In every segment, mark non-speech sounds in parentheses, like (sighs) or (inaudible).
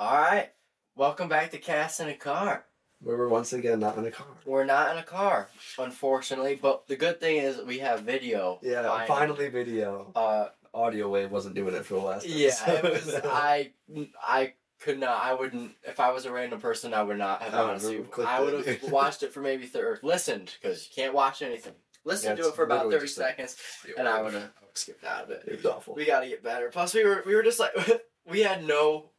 All right, welcome back to Cast in a Car. We were once again not in a car. We're not in a car, unfortunately, but the good thing is we have video. Yeah, finally, video. Uh, Audio wave wasn't doing it for the last. yeah, it was. I, I could not. I wouldn't. If I was a random person, I would not have I honestly. I would have (laughs) watched it for maybe thirty. Or listened because you can't watch anything. Listen Yeah, to it for about thirty like- seconds, and I would have skipped out of it. It was awful. We got to get better. Plus, we were we were just like (laughs) we had no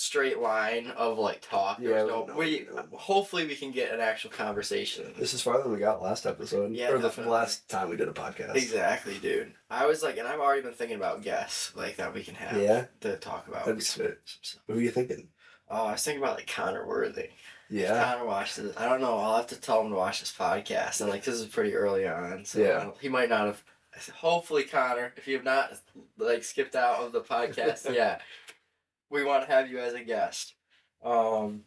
straight line of like talk. Yeah, no, no, we no. hopefully we can get an actual conversation. This is farther than we got last episode. Yeah, or the last time we did a podcast. Exactly, dude. I was like, and I've already been thinking about guests like that we can have Yeah, to talk about. that'd be sweet. Who are you thinking? Oh, I was thinking about like Connor Worthy. Yeah, Connor watched this. I don't know. I'll have to tell him to watch this podcast. And like this is pretty early on, so Yeah. He might not have. Hopefully, Connor, if you have not like skipped out of the podcast (laughs) yet, we want to have you as a guest. Um,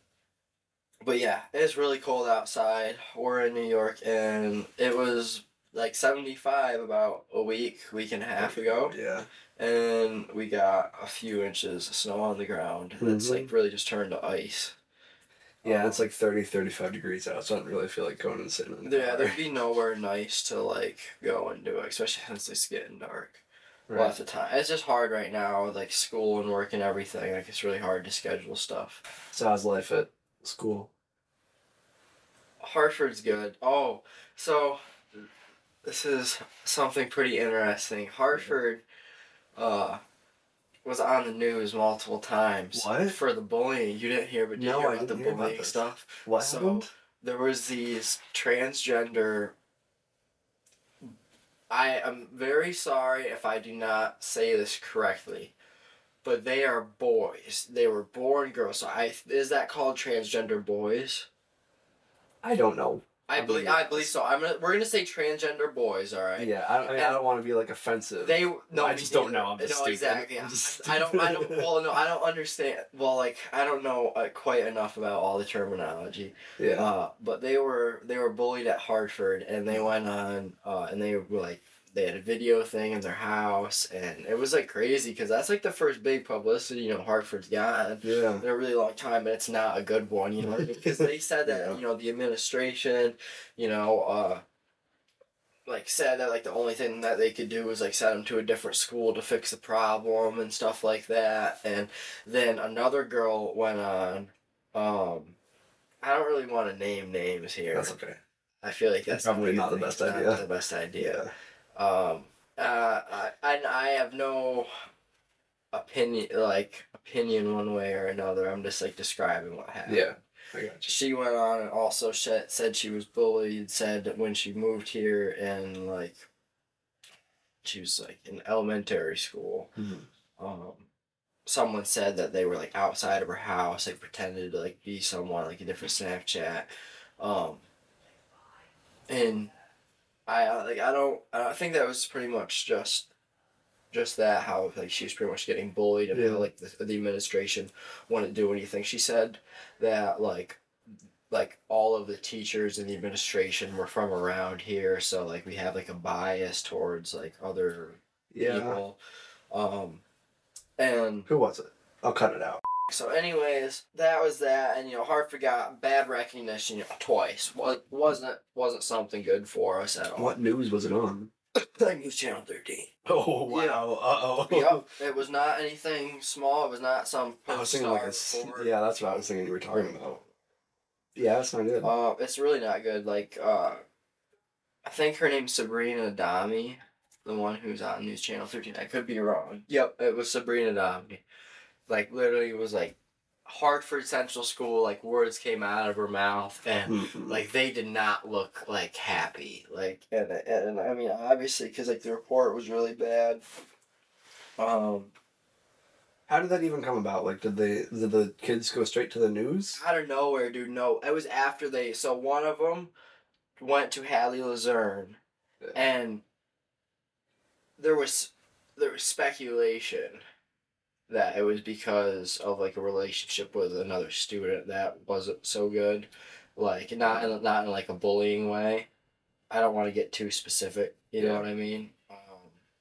but yeah, it's really cold outside. We're in New York, and it was like seventy five about a week, week and a half ago Yeah, and we got a few inches of snow on the ground. It's Mhm. like really just turned to ice. yeah. It's like 30, 35 degrees out, so I don't really feel like going and sitting in the Yeah, car. there'd be nowhere nice to like go and do it, especially since it's getting dark. Right. Lots of time. It's just hard right now with like school and work and everything. Like it's really hard to schedule stuff. So how's life at school? Hartford's good. Oh, so this is something pretty interesting. Hartford uh was on the news multiple times What? for the bullying. You didn't hear, but did you No, hear I about the didn't hear about bullying this. stuff? What So- happened? there was these transgender I am very sorry if I do not say this correctly, but they are boys. They were born girls. So I is that called transgender boys? I don't know. I believe I believe so. I'm gonna we're gonna say transgender boys. All right. Yeah, I, I mean, I don't want to be like offensive. They no. I just don't know. I'm just no, stupid. exactly. I'm just I don't. I don't. Well, no, I don't understand. Well, like I don't know uh, quite enough about all the terminology. yeah, Uh, but they were they were bullied at Hartford, and they went on, uh, and they were like they had a video thing in their house, and it was like crazy because that's like the first big publicity you know Hartford's gotten yeah. in a really long time, and it's not a good one, you know, (laughs) because they said that Yeah. you know the administration, you know, uh, like said that like the only thing that they could do was like send them to a different school to fix the problem and stuff like that, and then another girl went on, um, I don't really want to name names here. That's okay. I feel like that's Probably not the best thing. Not idea. the best idea. Yeah. Um, uh, I, and I have no opinion, like opinion one way or another. I'm just like describing what happened. Yeah. I got you. She went on and also said she was bullied. Said that when she moved here and like she was like in elementary school, Mhm. um, someone said that they were like outside of her house, like pretended to like be someone, like a different Snapchat, um, and I uh, like I don't I think that was pretty much just just that how like she was pretty much getting bullied and Yeah. how like the, the administration wouldn't do anything. She said that like like all of the teachers in the administration were from around here, so like we have like a bias towards like other Yeah. people. Um, and Who was it? I'll cut it out. So, anyways, that was that, and you know, Hartford got bad recognition you know, twice. What wasn't wasn't something good for us at all. What news was it on? Like News Channel Thirteen. Oh Yeah. wow! Uh oh. yep, it was not anything small. It was not some I was thinking like a s- report. yeah, that's what I was thinking you were talking about. Yeah, that's not good. Uh, it's really not good. Like, uh, I think her name's Sabrina Dami, the one who's on News Channel 13. I could be wrong. Yep, it was Sabrina Adami. Like, literally, it was like Hartford Central School, like, words came out of her mouth, and, Mhm. like, they did not look, like, happy. Like, and, and, and I mean, obviously, because, like, the report was really bad. Um, How did that even come about? Like, did they did the kids go straight to the news? out of nowhere, dude. No, it was after they. So one of them went to Hadley Luzerne, Yeah. and there was there was speculation that it was because of like a relationship with another student that wasn't so good, like not in, not in like a bullying way. I don't want to get too specific. You know what I mean? Um,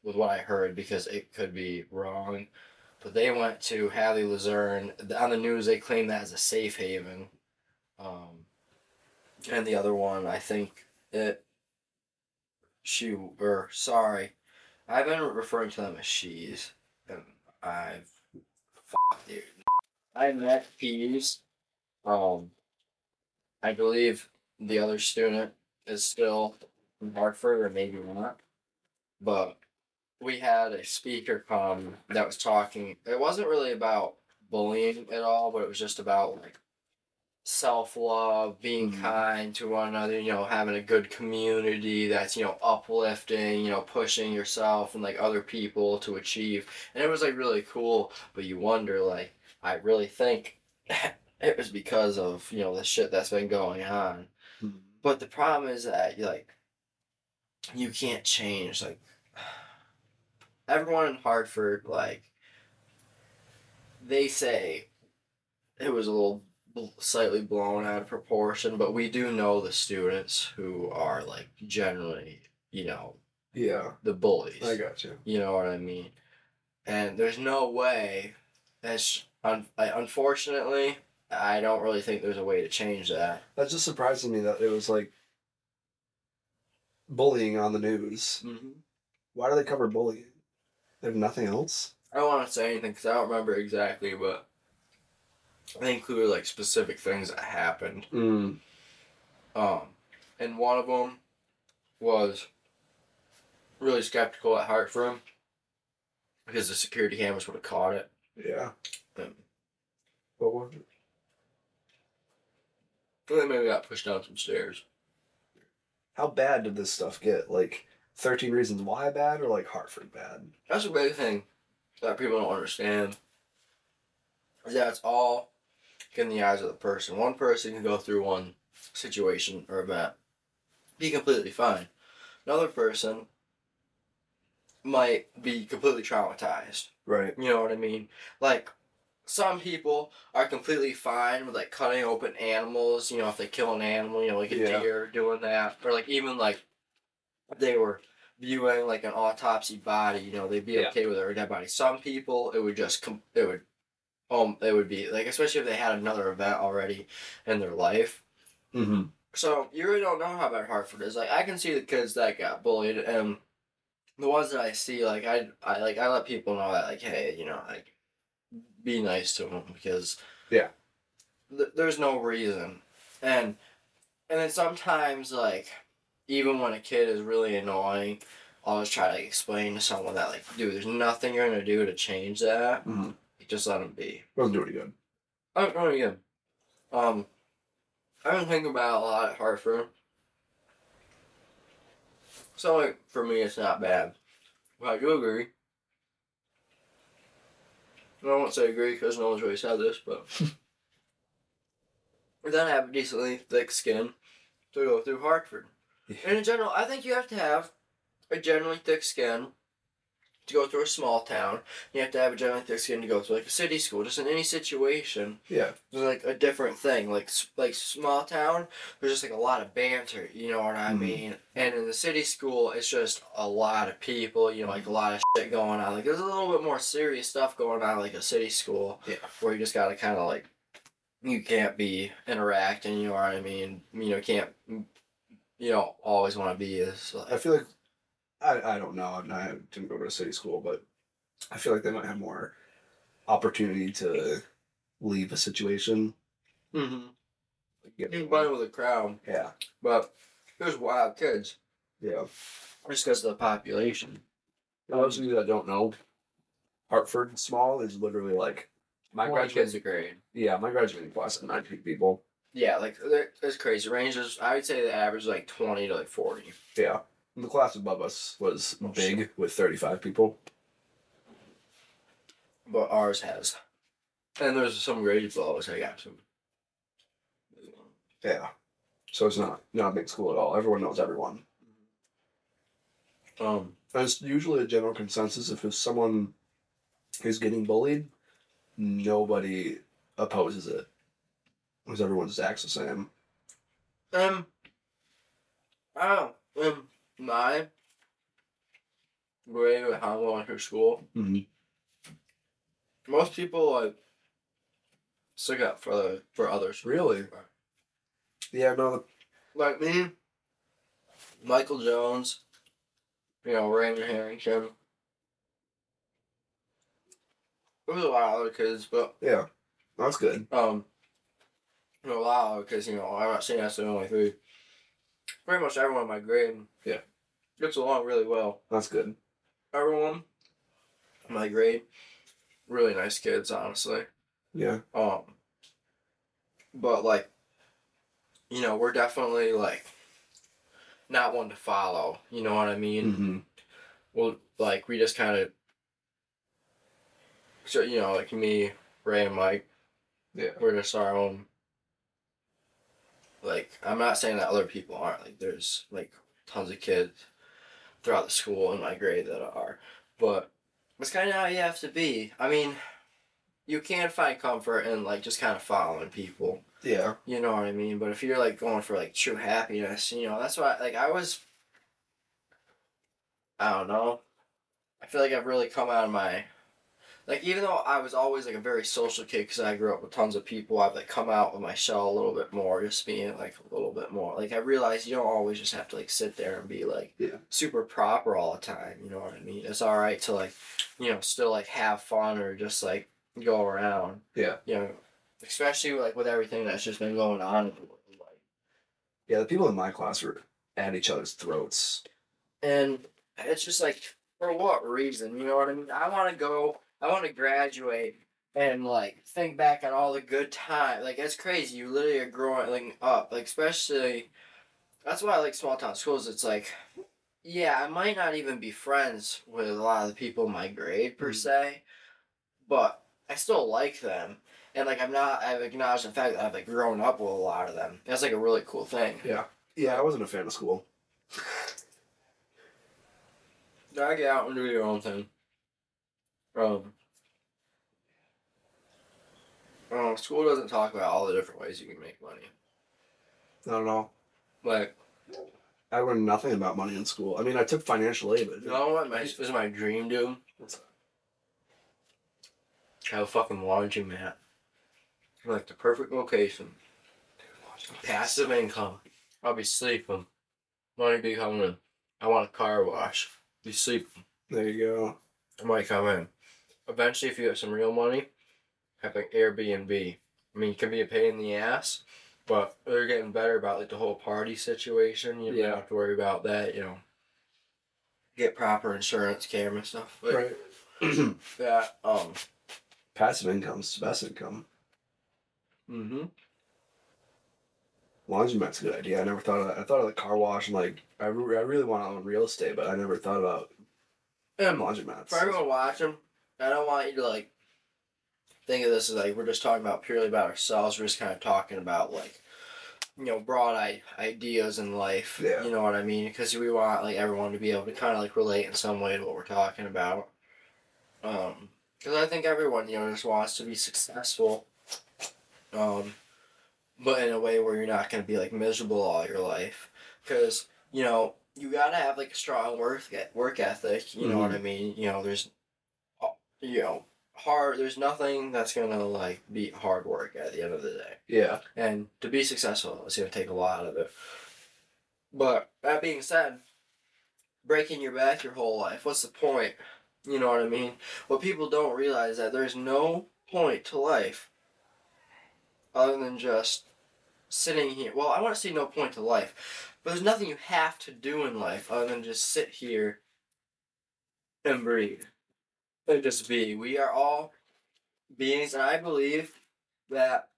with what I heard because it could be wrong. but they went to Hadley Luzerne. On the news, they claim that as a safe haven. Um, and the other one, I think it. She or sorry, I've been referring to them as she's, and I've, fuck, dude. I met Peas. Um, I believe the other student is still in Hartford, or maybe not. But we had a speaker come that was talking. It wasn't really about bullying at all, but it was just about like self love, being Mhm. kind to one another, you know, having a good community that's, you know, uplifting, you know, pushing yourself and like other people to achieve. And it was like really cool, but you wonder, like, I really think (laughs) it was because of, you know, the shit that's been going on. Mhm. But the problem is that you like you can't change like (sighs) everyone in Hartford like they say it was a little slightly blown out of proportion, but we do know the students who are like generally, you know, Yeah, the bullies. I got you. You know what I mean? And there's no way. That's un- unfortunately, I don't really think there's a way to change that. That just surprises me that it was like bullying on the news. Mm-hmm. Why do they cover bullying? They have nothing else. I don't want to say anything because I don't remember exactly, but they included like specific things that happened. Mm. Um, and one of them was really skeptical at Hartford because the security cameras would have caught it. Yeah. Um, What was it? they maybe got pushed down some stairs. How bad did this stuff get? Like thirteen reasons why bad, or like Hartford bad? That's a big thing that people don't understand. Is that it's all in the eyes of the person. One person can go through one situation or event, be completely fine. Another person might be completely traumatized. Right. You know what I mean? Like some people are completely fine with like cutting open animals, you know, if they kill an animal, you know, like a Yeah. deer doing that. Or like even like they were viewing like an autopsy body, you know, they'd be Yeah. okay with it or dead body. Some people it would just com- it would um it would be like especially if they had another event already in their life. Mm-hmm. So you really don't know how bad Hartford is. Like I can see the kids that got bullied and the ones that I see, like I, I like I let people know that like, hey, you know, like be nice to them because Yeah. th- there's no reason, and and then sometimes like even when a kid is really annoying, I'll just try to like, explain to someone that like, dude, there's nothing you're gonna do to change that. Mm-hmm. Just let him be. Wasn't do any good. I don't know again. Um, I've been thinking about it a lot at Hartford. So like for me, it's not bad. But I do agree. I won't say agree because no one's really said this, but (laughs) then I have a decently thick skin to go through Hartford. And in general, I think you have to have a generally thick skin to go through a small town. You have to have a generally thick skin to go through like a city school. Just in any situation, Yeah. there's like a different thing. Like like small town, there's just like a lot of banter. You know what I Mhm. mean? And in the city school, it's just a lot of people. You know, like a lot of shit going on. Like there's a little bit more serious stuff going on, like a city school, Yeah. where you just gotta kind of like you can't be interacting. You know what I mean? You know, can't you know always want to be as I feel like I, I don't know. I didn't go to a city school, but I feel like they might have more opportunity to leave a situation. mm-hmm. Get- you run with a crowd, Yeah. but there's wild kids Yeah. just because of the population. For those of you that don't know, Hartford small is literally like my graduating. are great. Yeah, my graduating class of ninety people. Yeah, like it's crazy. Ranges, I would say the average is like twenty to like forty. Yeah. The class above us was Oh, big with thirty five people. But ours has. And there's some grades below us. I got some. Yeah. So it's not not a big school at all. Everyone knows everyone. Um, And it's usually a general consensus if someone is getting bullied, nobody opposes it. Because everyone's just acts the same. um, I don't um, my grade with how I went to school, Mm-hmm. Most people like stick up for the for others. Really? Yeah, no. Like me, Michael Jones, you know, Raymond Harrington. There was a lot of other kids, but Yeah, that's good. um, you know, a lot of because you know I'm not saying that's the only three. Pretty much everyone in my grade, Yeah. gets along really well. That's good. Everyone in my grade, really nice kids, honestly. Yeah. Um, but like, you know, we're definitely like not one to follow. You know what I mean? Mm-hmm. Well, like we just kind of, so you know, like me, Ray, and Mike, Yeah. we're just our own. Like, I'm not saying that other people aren't. Like, there's like tons of kids throughout the school in my grade that are, but it's kind of how you have to be. I mean, you can find comfort in like just kind of following people. Yeah. You know what I mean? But if you're like going for like true happiness, you know, that's why like I was I don't know. I feel like I've really come out of my like even though I was always like a very social kid because I grew up with tons of people, I've like come out of my shell a little bit more, just being like a little bit more. Like I realized you don't always just have to like sit there and be like Yeah. super proper all the time. You know what I mean? It's all right to like you know still like have fun or just like go around. Yeah. You know, especially like with everything that's just been going on in the world, like Yeah, the people in my class were at each other's throats. and it's just like for what reason you know what i mean i want to go i want to graduate and like think back on all the good time like that's crazy you literally are growing up like especially that's why i like small town schools it's like yeah i might not even be friends with a lot of the people in my grade per Mhm. se but i still like them and like i'm not i've acknowledged the fact that i've like grown up with a lot of them that's like a really cool thing Yeah. Yeah, I wasn't a fan of school. I get out and do your own thing. Um, uh, school doesn't talk about all the different ways you can make money. I don't know. Like, I learned nothing about money in school. I mean, I took financial aid, but you know what my, was my dream, dude? Have a fucking laundry mat. Like the perfect location. Passive income. I'll be sleeping. Money be coming in. I want a car wash. Be sleeping. There you go. I might come in. Eventually, if you have some real money, have like Airbnb. I mean, it can be a pain in the ass, but they're getting better about like the whole party situation. You Yeah. don't have to worry about that. You know, get proper insurance, camera stuff. But Right. (clears throat) that um. Passive income's the best income. Mm-hmm. Laundromat's a good idea. I never thought of that. I thought of the car wash and like I, re- I really want to own real estate, but I never thought about And laundromats. for everyone watching, I don't want you to like think of this as like we're just talking about purely about ourselves. We're just kind of talking about like you know broad I- ideas in life. Yeah. You know what I mean? Because we want like everyone to be able to kind of like relate in some way to what we're talking about. Um, because I think everyone you know just wants to be successful. Um, but in a way where you're not going to be like miserable all your life, because you know you gotta have like a strong work work ethic. You know what I mean? You know, there's, you know, hard. There's nothing that's gonna like beat hard work at the end of the day. Yeah. And to be successful, it's gonna take a lot of it. But that being said, breaking your back your whole life, what's the point? You know what I mean? What people don't realize that there's no point to life other than just sitting here. Well, I want to say no point to life, but there's nothing you have to do in life other than just sit here and breathe. And just be. We are all beings, and I believe that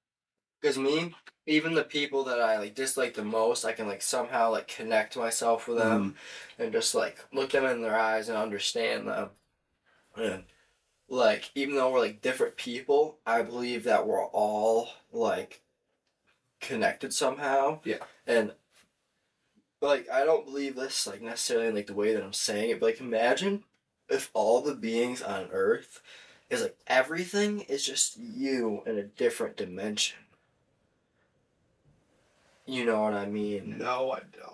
because me, even the people that I like dislike the most, I can like somehow like connect myself with them mm-hmm. and just like look them in their eyes and understand them. And like even though we're like different people, I believe that we're all like connected somehow. Yeah. And like I don't believe this like necessarily in like the way that I'm saying it, but like imagine if all the beings on Earth is like everything is just you in a different dimension. You know what I mean? No, I don't.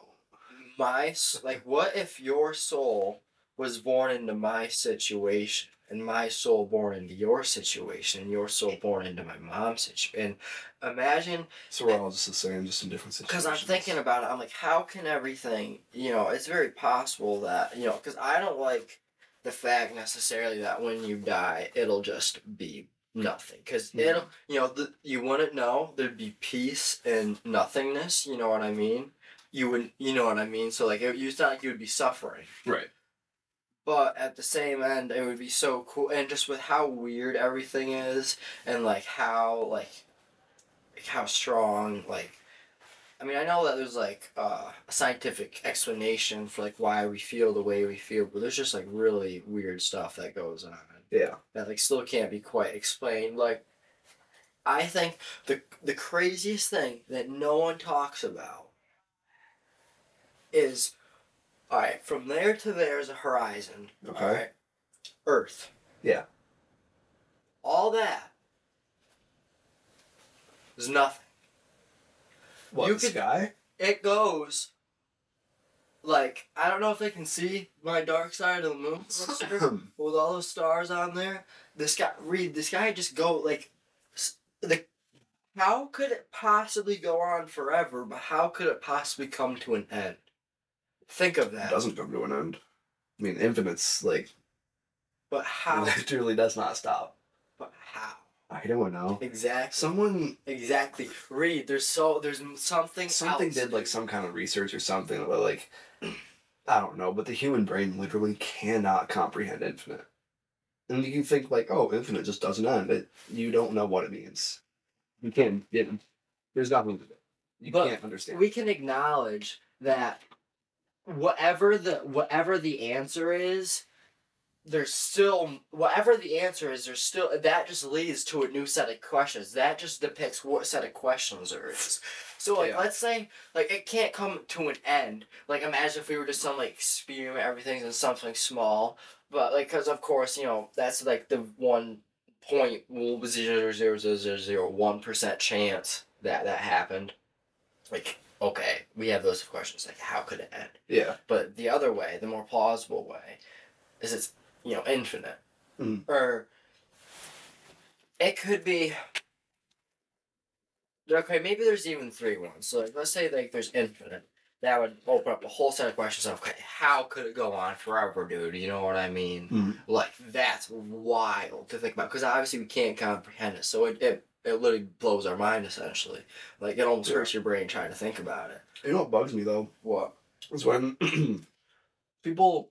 My (laughs) like, what if your soul was born into my situation? and my soul born into your situation, and your soul born into my mom's situation. And imagine So we're all just the same, just in different situations. because. I'm thinking about it, I'm like, how can everything, you know, it's very possible that, you know, because I don't like the fact necessarily that when you die, it'll just be nothing. Because Mhm. it'll, you know, the, you wouldn't know. There'd be peace and nothingness, you know what I mean? You would, you know what I mean? So, like, it, it's not like you would be suffering. Right. But at the same end, it would be so cool, and just with how weird everything is, and like how like, like how strong like, I mean, I know that there's like uh, a scientific explanation for like why we feel the way we feel, but there's just like really weird stuff that goes on Yeah. that like still can't be quite explained. Like, I think the the craziest thing that no one talks about is, all right, from there to there is a horizon. Okay. All right, Earth. Yeah. All that is nothing. What You the could- sky? It goes. Like I don't know if they can see my dark side of the moon (laughs) with all those stars on there. This guy, read this guy just go like, the, how could it possibly go on forever? But how could it possibly come to an end? Think of that. It doesn't come to an end. I mean, infinite's like But how? (laughs) literally does not stop. but how? I don't know. Exactly. Someone Exactly. Read. There's so there's something. something did like some kind of research or something, but like (clears throat) I don't know. But the human brain literally cannot comprehend infinite. And you can think like, oh, infinite just doesn't end. It, you don't know what it means. You can't. It, there's nothing to do. You But can't understand. we can acknowledge that whatever the whatever the answer is there's still whatever the answer is there's still that just leads to a new set of questions. That just depicts what set of questions there is. So like Yeah. let's say like it can't come to an end. Like imagine if we were just some like experiment everything's in something small. But like because of course you know that's like the one point zero zero zero zero zero one percent chance that that happened. Like okay we have those questions. Like how could it end? Yeah. but the other way the more plausible way is it's you know infinite. Mm. or it could be okay maybe there's even three ones. So like, let's say like there's infinite. That would open up a whole set of questions of okay how could it go on forever dude? You know what i mean? Mhm. like that's wild to think about because obviously we can't comprehend it. So it, it it literally blows our mind essentially. Like it almost hurts your brain trying to think about it. You know what bugs me though? What? Is when (clears throat) people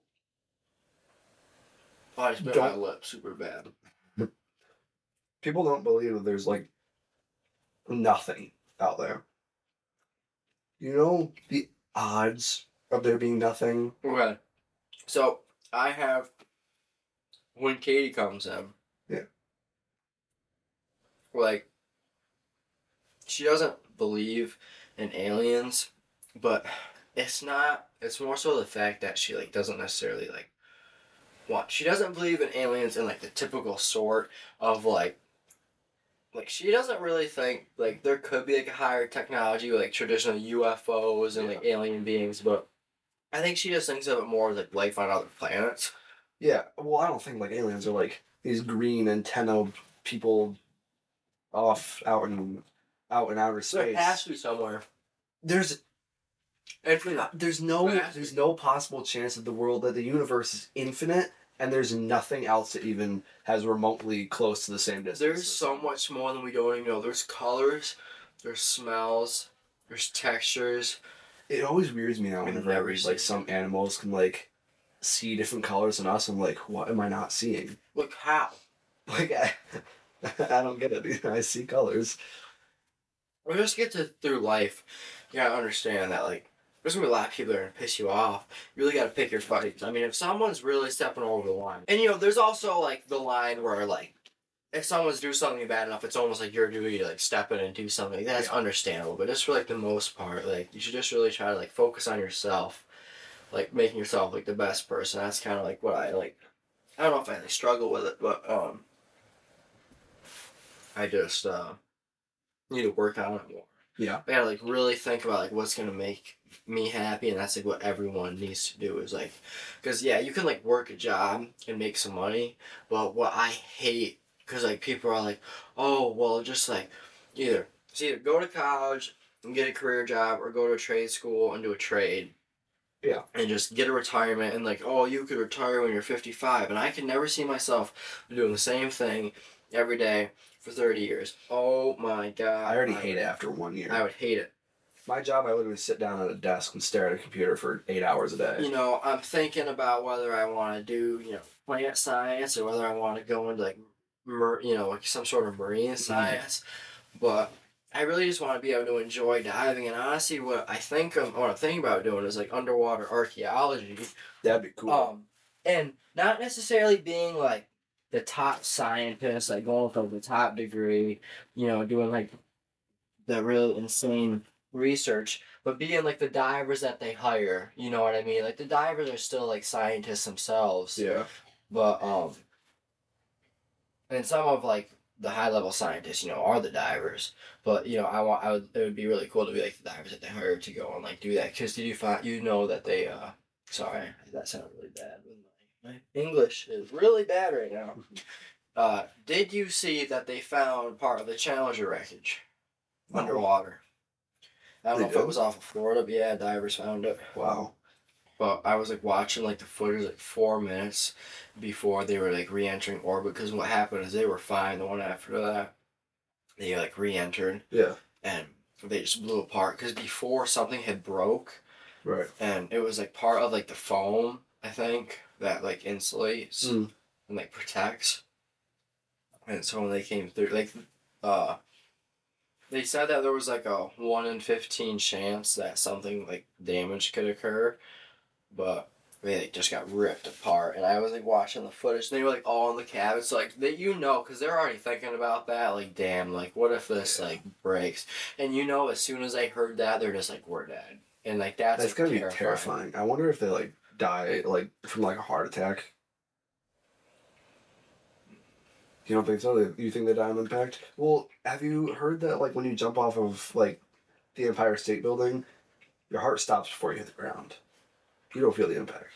oh, i just bit my Don't- lip super bad people don't believe that there's like nothing out there. You know the odds of there being nothing. Okay. So I have when Katie comes in. Yeah. Like she doesn't believe in aliens, but it's not it's more so the fact that she like doesn't necessarily like what she doesn't believe in aliens in like the typical sort of like like she doesn't really think like there could be like a higher technology like traditional UFOs and like alien beings, but I think she just thinks of it more as like life on other planets. Yeah, well, I don't think like aliens are like these green antenna people off out in out in outer space. has to be somewhere. There's Infinite. there's no There there's no possible chance that the world that the universe is infinite and there's nothing else that even has remotely close to the same distance. There's so much more than we don't even know. There's colors, there's smells, there's textures. It always weirds me out whenever I read like some animals can like see different colors than us. I'm like, what am I not seeing? Look how. Like I, (laughs) I don't get it. I see colors. We just get to through life. Yeah, gotta understand that like there's gonna be a lot of people that are gonna piss you off. You really gotta pick your fights. I mean, if someone's really stepping over the line, and you know, there's also like the line where like if someone's do something bad enough, it's almost like your duty to like step in and do something. That's Yeah. understandable, but just for like the most part, like you should just really try to like focus on yourself, like making yourself like the best person. That's kind of like what I like. I don't know if I like, struggle with it, but um, I just uh need to work on it more. Yeah. I gotta like really think about like what's gonna make me happy, and that's like what everyone needs to do is like, because yeah, you can like work a job and make some money, but what I hate, because like people are like, oh well, just like either it's either go to college and get a career job or go to a trade school and do a trade. Yeah. And just get a retirement and like, oh, you could retire when you're 55. And I can never see myself doing the same thing every day for 30 years. Oh my god. I already I hate would- it after one year. I would hate it. My job, I literally sit down at a desk and stare at a computer for eight hours a day. You know, I'm thinking about whether I want to do, you know, plant science or whether I want to go into like, mer- you know, like some sort of marine science. But I really just want to be able to enjoy diving. And honestly, what I think of, what I'm thinking about doing is like underwater archaeology. That'd be cool. Um, and not necessarily being like the top scientists, like going for the top degree, you know, doing like the real insane research, but being like the divers that they hire. You know what I mean? Like the divers are still like scientists themselves, yeah. but um, and some of like the high level scientists, you know, are the divers. But you know, I want, I would, it would be really cool to be like the divers that they hire to go and like do that. Because did you find, you know, that they, uh, sorry, that sounded really bad. But my, my English is really bad right now. (laughs) Uh, did you see that they found part of the Challenger wreckage underwater? I don't They know if it was off of Florida, but yeah, divers found it. Wow. But I was like watching like the footage like four minutes before they were like re-entering orbit because what happened is they were fine. The one after that, they like re-entered Yeah. and they just blew apart because before something had broke Right. and it was like part of like the foam I think that like insulates Mm. and like protects. And so when they came through, like, uh, they said that there was like a one in fifteen chance that something like damage could occur, but they like, just got ripped apart. And I was like watching the footage, and they were like all in the cabin. So like they, you know, because they're already thinking about that. Like, damn, like what if this like breaks? And you know, as soon as they heard that, they're just like, we're dead. And like that's, That's like, gonna be terrifying. terrifying. I wonder if they like die like from like a heart attack. You don't think so? You think they die on impact? Well, have you heard that like when you jump off of like the Empire State Building, your heart stops before you hit the ground. You don't feel the impact.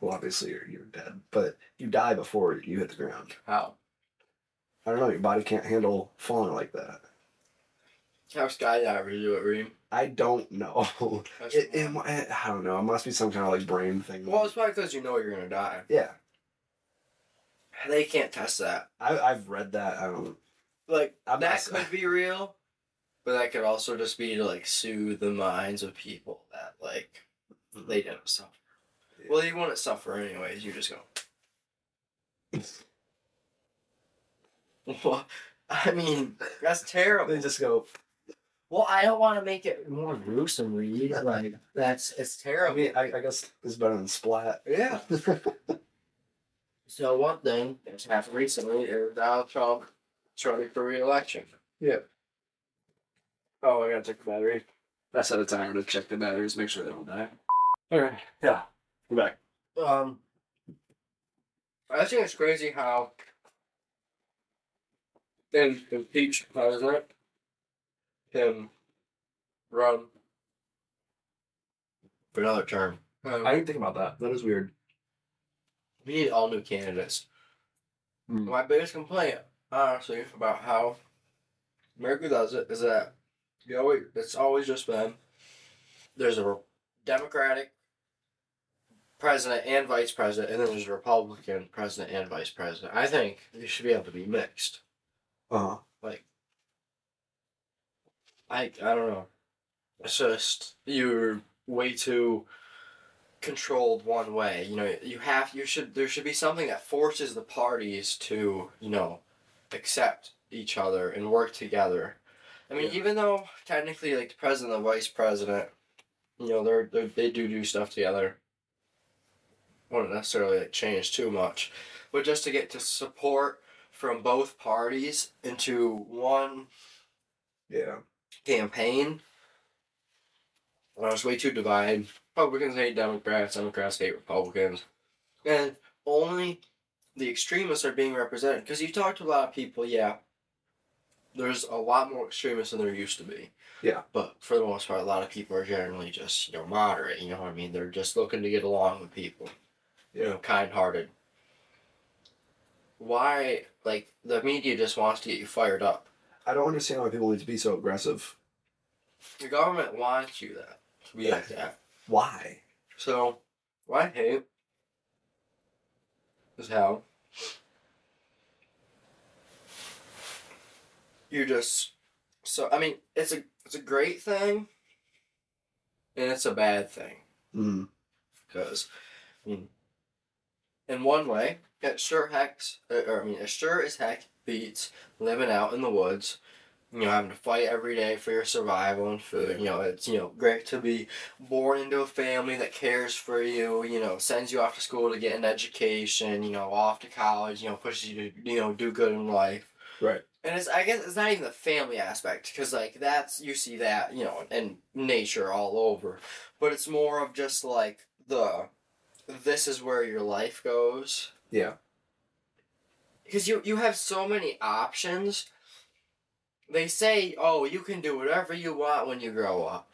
Well, obviously you're you're dead, but you die before you hit the ground. How? I don't know. Your body can't handle falling like that. How skydivers do it, Reem? I don't know. (laughs) That's- It, it, I don't know. It must be some kind of like brain thing. Well, it's probably because you know you're gonna die. yeah, They can't test that. I, I've read that. I don't. Like I'm that not- could be real, but that could also just be to like soothe the minds of people that like mm-hmm. they didn't suffer. Well, you wouldn't suffer anyways. You just go. (laughs) (laughs) Well, I mean, that's terrible. They just go. Well, I don't want to make it more gruesome, Reed. Like that's it's I terrible. mean, I, I guess it's better than splat. Yeah. (laughs) So one thing that's happened recently is Donald Trump is running for re-election. Yeah. Oh, I gotta check the battery. I set a timer to check the batteries, make sure they don't die. Okay. Yeah. We're back. Um, I think it's crazy how in impeach president can run for another term. Um, I didn't think about that. That is weird. we need all new candidates. Hmm. My biggest complaint, honestly, about how America does it is that you know, it's always just been there's a Democratic president and vice president, and then there's a Republican president and vice president. I think they should be able to be mixed. Uh huh. I I don't know. It's just you're way too controlled one way. You know, you have you should there should be something that forces the parties to, you know, accept each other and work together. I mean, Yeah. even though technically like the president and the vice president, you know, they're, they're they do do stuff together. Wouldn't necessarily like change too much, but just to get to support from both parties into one Yeah. Campaign. It's way too divided. Republicans hate Democrats, Democrats hate Republicans. And only the extremists are being represented. Because you talk to a lot of people, yeah. there's a lot more extremists than there used to be. Yeah. But for the most part, a lot of people are generally just you know moderate. You know what I mean? They're just looking to get along with people. You know, kind-hearted. Why, like the media just wants to get you fired up. I don't understand why people need to be so aggressive. The government wants you that to be like that. Why? So, what I hate is how you're just so. I mean, it's a it's a great thing, and it's a bad thing Mm. because, I mean, in one way, it sure heck, or I mean, it sure as heck beats living out in the woods. You know, having to fight every day for your survival and food. You know, it's you know great to be born into a family that cares for you. You know, sends you off to school to get an education. You know, off to college. You know, pushes you to you know do good in life. Right. And it's I guess it's not even the family aspect because like that's you see that you know in nature all over, but it's more of just like the this is where your life goes Yeah. Because you you have so many options. They say, "Oh, you can do whatever you want when you grow up,"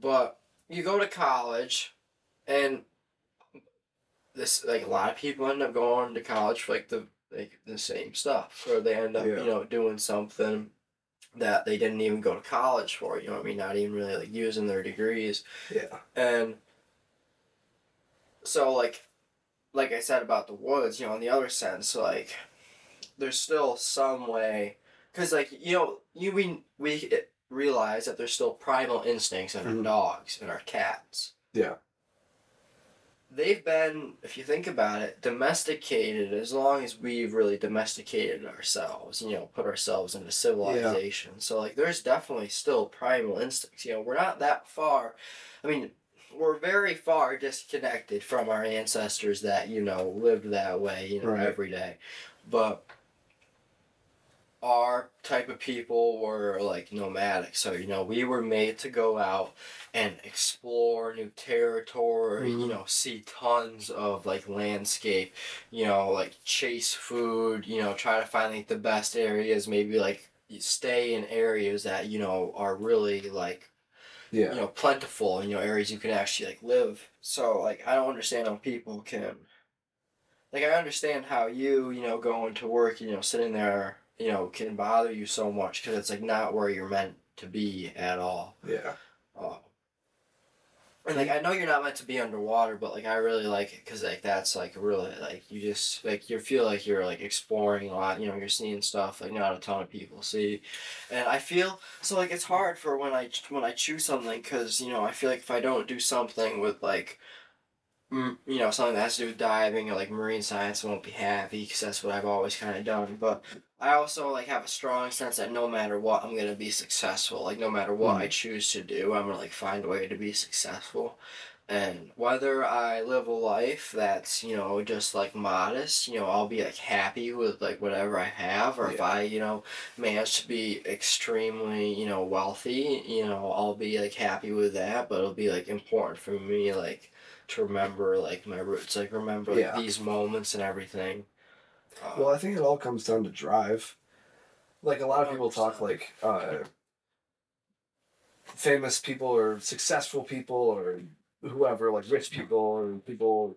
but you go to college, and this like a lot of people end up going to college for like the like the same stuff, or they end up Yeah. you know doing something that they didn't even go to college for. You know what I mean? Not even really like using their degrees. Yeah. And so like like I said about the woods, you know, in the other sense, like there's still some way cuz like you know, you we we realize that there's still primal instincts in Mhm. our dogs and our cats. Yeah. They've been, if you think about it, domesticated as long as we've really domesticated ourselves, you know, put ourselves into civilization. So, like, there's definitely still primal instincts. You know, we're not that far. I mean, we're very far disconnected from our ancestors that, you know, lived that way, you know, Right. every day. But our type of people were like nomadic. So, you know, we were made to go out and explore new territory, you Mhm. know, see tons of like landscape, you know, like chase food, you know, try to find like the best areas, maybe like stay in areas that, you know, are really like Yeah. you know plentiful you know areas you can actually like live so like i don't understand how people can like i understand how you you know going to work you know sitting there you know can bother you so much because it's like not where you're meant to be at all Yeah. uh, and like i know you're not meant to be underwater but like i really like it because like that's like really like you just like you feel like you're like exploring a lot you know you're seeing stuff like not a ton of people see. And i feel so like it's hard for when i when i choose something because you know i feel like if i don't do something with like you know something that has to do with diving or like marine science won't be happy because that's what i've always kind of done but i also like have a strong sense that no matter what i'm gonna be successful like no matter what Mm. i choose to do i'm gonna like find a way to be successful and whether I live a life that's, you know, just like modest, you know, I'll be like happy with like whatever I have, or if I, you know, manage to be extremely, you know, wealthy, you know, I'll be like happy with that, but it'll be like important for me, like, to remember like my roots, like remember like Yeah. these moments and everything. Uh, Well, I think it all comes down to drive. Like a lot of people talk like uh, famous people or successful people or whoever, like rich people or people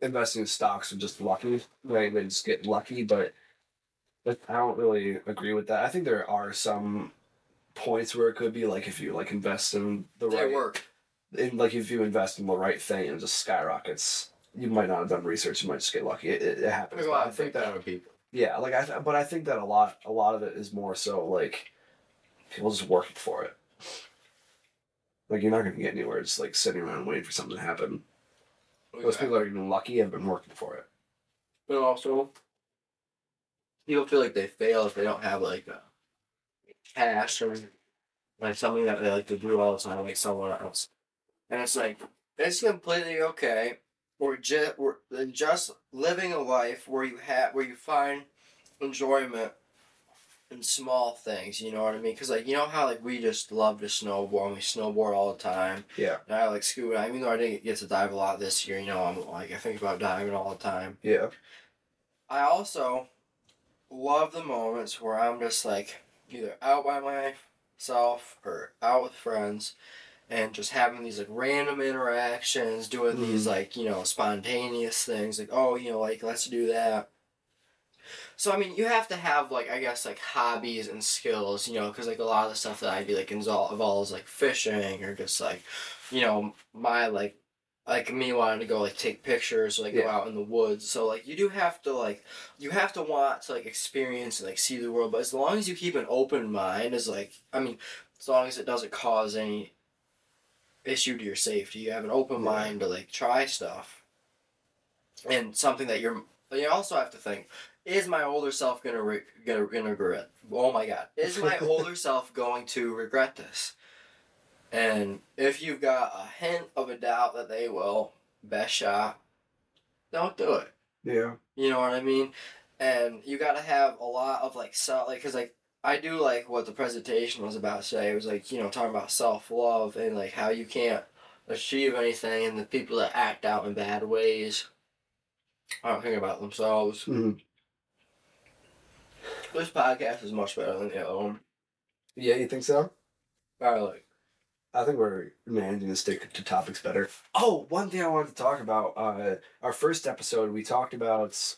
investing in stocks are just lucky. Right? They just get lucky, but but I don't really agree with that. I think there are some points where it could be like if you like invest in the they right work. In like if you invest in the right thing and just skyrockets. You might not have done research. You might just get lucky. It, it, it happens. There's a But lot I think that of people. yeah, like I, th- but I think that a lot, a lot of it is more so like people just working for it. Like you're not gonna get anywhere just like sitting around waiting for something to happen. Those people are even lucky have been working for it. But also, people feel like they fail if they don't have like a cash or like something that they like to do all the time, like someone else. And it's like it's completely okay. Or just or just living a life where you have where you find enjoyment in small things. You know what I mean? Because like you know how like we just love to snowboard and we snowboard all the time. Yeah. And I like scuba. Even though I didn't get to dive a lot this year, you know, I'm like I think about diving all the time. Yeah. I also love the moments where I'm just like either out by myself or out with friends and just having these like random interactions, doing these Mhm. like, you know, spontaneous things like, oh, you know, like let's do that. So I mean, you have to have like I guess like hobbies and skills, you know, because like a lot of the stuff that I do like involves like fishing or just like, you know, my like like me wanting to go like take pictures, or, like go out in the woods. So like you do have to like you have to want to like experience and like see the world. But as long as you keep an open mind, is like I mean, as long as it doesn't cause any issue to your safety, you have an open mind to like try stuff. And something that you're you also have to think is my older self gonna re- gonna, gonna regret? Oh my god, is my (laughs) older self going to regret this? And if you've got a hint of a doubt that they will, best shot, don't do it. Yeah. You know what I mean? And you got to have a lot of like self, like, cause like I do like what the presentation was about today. It was like you know talking about self love and like how you can't achieve anything, and the people that act out in bad ways aren't thinking about themselves. Mhm. This podcast is much better than the other one. Yeah, you think so? I like. I think we're managing to stick to topics better. Oh, one thing I wanted to talk about. Uh, our first episode, we talked about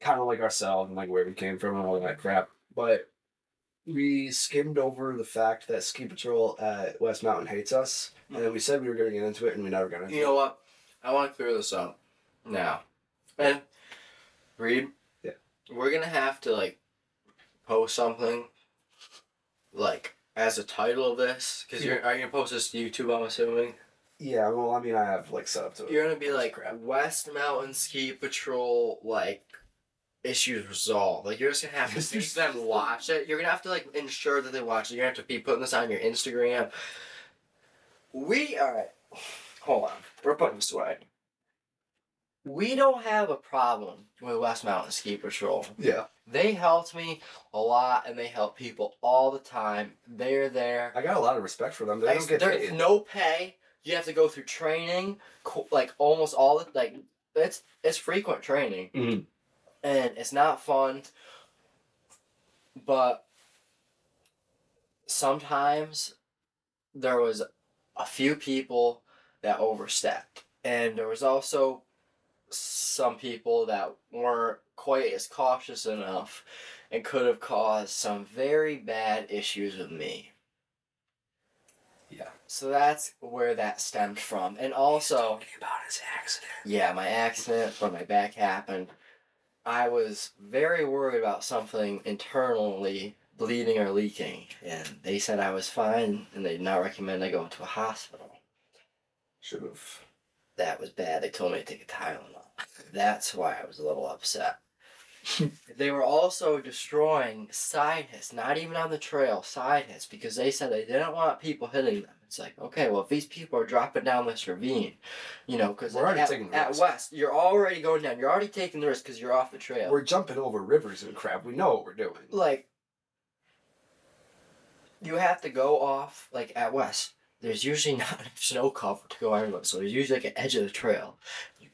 kind of like ourselves and like where we came from and all that crap. But we skimmed over the fact that Ski Patrol at West Mountain hates us, and then we said we were going to get into it, and we never got into it. You know what? I want to clear this up now. And Reed, Yeah. we're gonna have to like post something like as a title of this because you're are you gonna post this to YouTube? I'm assuming. Yeah, well, I mean, I have like set up to it. you're gonna be like. West Mountain Ski Patrol like issues resolved. Like you're just gonna have to make them watch it. You're gonna have to like ensure that they watch it. You're gonna have to be putting this on your Instagram. We all right. Hold on. We're putting this away. We don't have a problem with West Mountain Ski Patrol. Yeah, They helped me a lot, and they help people all the time. They're there. I got a lot of respect for them. They don't get there's paid. no pay. You have to go through training, like almost all the like it's it's frequent training, Mhm. And it's not fun. But sometimes there was a few people that overstepped, and there was also some people that weren't quite as cautious enough and could have caused some very bad issues with me. Yeah. So that's where that stemmed from. And also, Talking about his accident. yeah, my accident when my back happened, I was very worried about something internally bleeding or leaking. And they said I was fine and they did not recommend I go to a hospital. Should have. That was bad. They told me to take a Tylenol. That's why I was a little upset. (laughs) they were also destroying side hits, not even on the trail, side hits, because they said they didn't want people hitting them. It's like, okay, well, if these people are dropping down this ravine, you know, because We're already at, taking at. West, you're already going down. You're already taking the risk because you're off the trail. We're jumping over rivers and crap. We know what we're doing. like, you have to go off, like, at West. There's usually (laughs) not enough snow cover to go everywhere, so there's usually like an edge of the trail.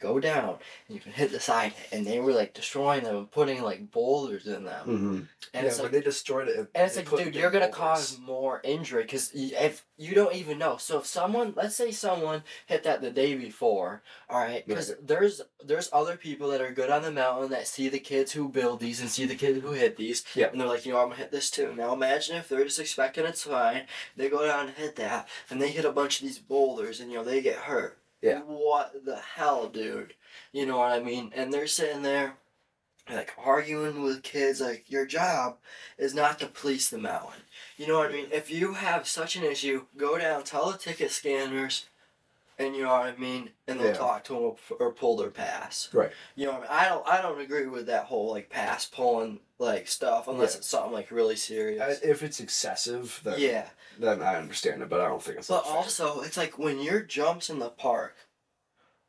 You go down and you can hit the side, and they were like destroying them and putting like boulders in them. Mm-hmm. And yeah, it's like, they destroyed it, and it's they like, dude, you're gonna cause more injury because if you don't even know. So if someone, let's say someone hit that the day before, all right, because there's there's other people that are good on the mountain that see the kids who build these and see the kids who hit these, Yeah. and they're like, you know, I'm gonna hit this too. Now imagine if they're just expecting it's fine, they go down and hit that, and they hit a bunch of these boulders, and you know they get hurt. Yeah. What the hell, dude? You know what I mean? And they're sitting there like arguing with kids like your job is not to police the mountain. You know what I mean? If you have such an issue, go down, tell the ticket scanners, and you know what I mean, and they'll Yeah. talk to them or pull their pass. Right. You know what I mean? I don't. I don't agree with that whole like pass pulling like stuff unless Yeah. it's something like really serious. If it's excessive, then, yeah, then I understand it, but I don't think it's but also it's like when your jumps in the park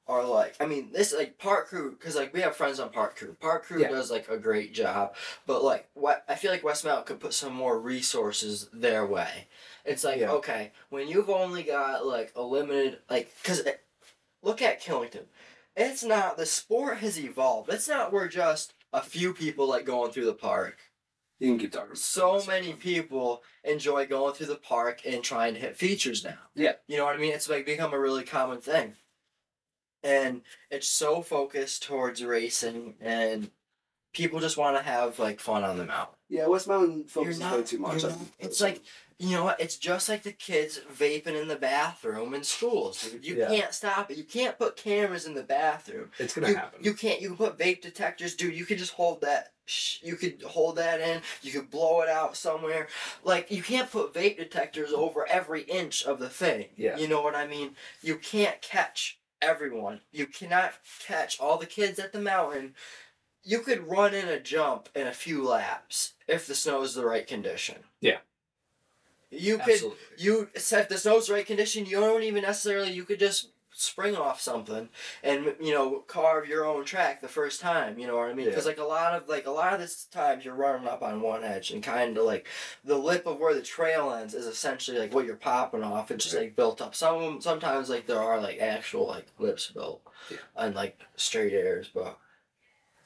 are like I mean this like park crew because like we have friends on park crew. Park crew Yeah. does like a great job, but like what I feel like West Mountain could put some more resources their way. It's like Yeah. okay when you've only got like a limited like because look at Killington. It's not the sport has evolved. It's not we're just a few people like going through the park. You can keep talking. so many people enjoy going through the park and trying to hit features now. Yeah. You know what I mean? It's like become a really common thing. And it's so focused towards racing and people just want to have like fun on the mountain. Yeah, West Mountain focuses not- way too much. not- it's like you know what? It's just like the kids vaping in the bathroom in schools. Dude. You Yeah. can't stop it. You can't put cameras in the bathroom. it's gonna You, happen. you can't. You can put vape detectors, dude. You could just hold that. You could hold that in. You could blow it out somewhere. Like you can't put vape detectors over every inch of the thing. Yeah. You know what I mean? You can't catch everyone. You cannot catch all the kids at the mountain. You could run in a jump in a few laps if the snow is the right condition. Yeah. You could Absolutely. you if the snow's the right condition, you don't even necessarily you could just spring off something and you know carve your own track the first time. You know what I mean? Because like a lot of like a lot of this times you're running up on one edge and kind of like the lip of where the trail ends is essentially like what you're popping off. It's just like built up. Some sometimes like there are like actual like lips built Yeah. and like straight airs, but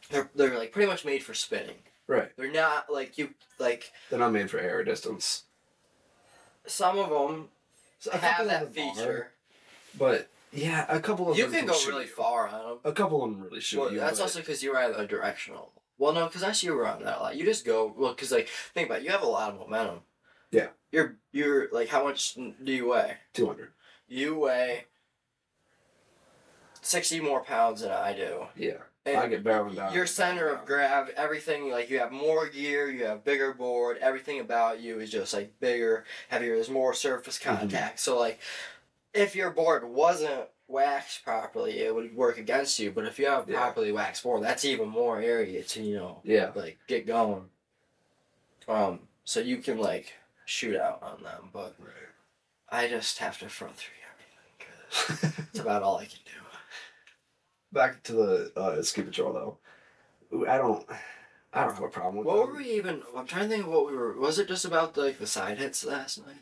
they're they're like pretty much made for spinning. Right. They're not like you like They're not made for air distance. some of them So have that of them are, feature. but yeah, a couple of You them can go shoot really you. far on them. A couple of them really shoot Well, you. that's but- also because you at a directional. Well, no, because I see you on that a lot. You just go well, because like think about it, you have a lot of momentum. Yeah. You're you're like how much do you weigh? two hundred. You weigh sixty more pounds than I do. Yeah, And I get barreling down. your center of grav, everything like you have more gear, you have bigger board, everything about you is just like bigger, heavier. There's more surface Mhm. contact. So like, if your board wasn't waxed properly, it would work against you. But if you have Yeah. properly waxed board, that's even more area to you know Yeah. like get going. Um, so you can like shoot out on them, but Right. I just have to front through everything. 'cause It's about all I can do. Back to the uh, ski patrol though. I don't. I don't have a problem with What them. were we even? I'm trying to think of what we were. Was it just about the, like the side hits last night,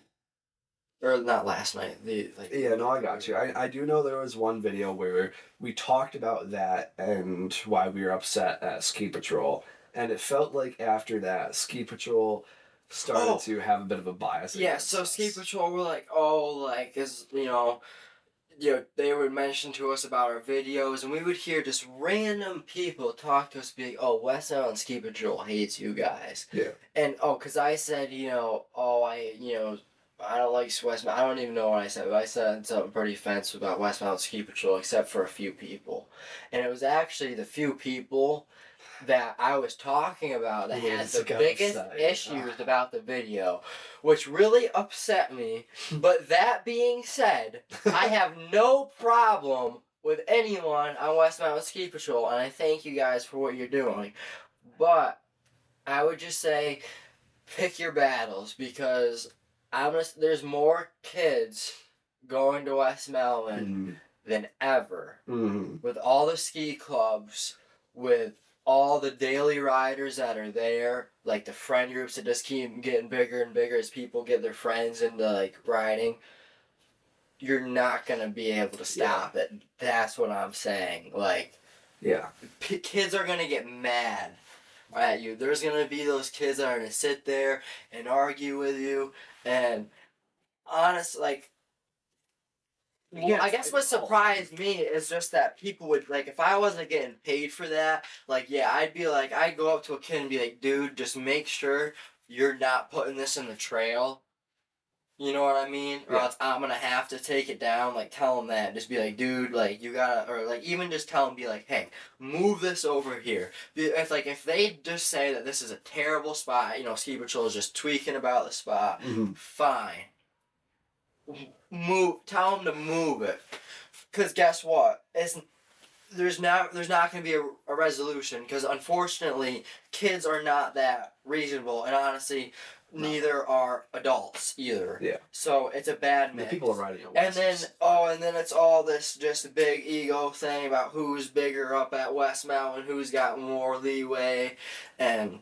or not last night? The like. Yeah, no, I got you. I, I do know there was one video where we talked about that and why we were upset at Ski Patrol. And it felt like after that, Ski Patrol started Oh. to have a bit of a bias. Yeah, so us. ski patrol were like, oh, like is you know, you know, they would mention to us about our videos, and we would hear just random people talk to us, be like, oh, West Island Ski Patrol hates you guys. Yeah. And oh, cause I said, you know, oh, I, you know, I don't like West. I don't even know what I said, but I said something pretty offensive about West Mountain Ski Patrol, except for a few people, and it was actually the few people that I was talking about that had the biggest upset. issues about the video, which really upset me. (laughs) But that being said, I have no problem with anyone on West Mountain Ski Patrol, and I thank you guys for what you're doing. But I would just say, pick your battles because I'm gonna, there's more kids going to West Mhm. than ever Mhm. with all the ski clubs, with all the daily riders that are there, like the friend groups that just keep getting bigger and bigger as people get their friends into like riding. You're not gonna be able to stop it. That's what I'm saying. Like, Yeah. p- kids are gonna get mad at you. There's gonna be those kids that are gonna sit there and argue with you, and honest, like well, I guess what surprised me is just that people would like if I wasn't getting paid for that, like yeah, I'd be like I'd go up to a kid and be like, dude, just make sure you're not putting this in the trail. You know what I mean? Or Yeah. else I'm gonna have to take it down. Like tell them that. Just be like, dude, like you gotta, or like even just tell them, be like, hey, move this over here. If like if they just say that this is a terrible spot, you know, ski patrol is just tweaking about the spot Mhm. fine. Move. Tell them to move it, because guess what? It's there's not there's not going to be a, a resolution because unfortunately kids are not that reasonable and honestly No. neither are adults either. Yeah. So it's a bad The mix. people are riding at And then oh, and then it's all this just a big ego thing about who's bigger up at West Mountain, who's got more leeway, and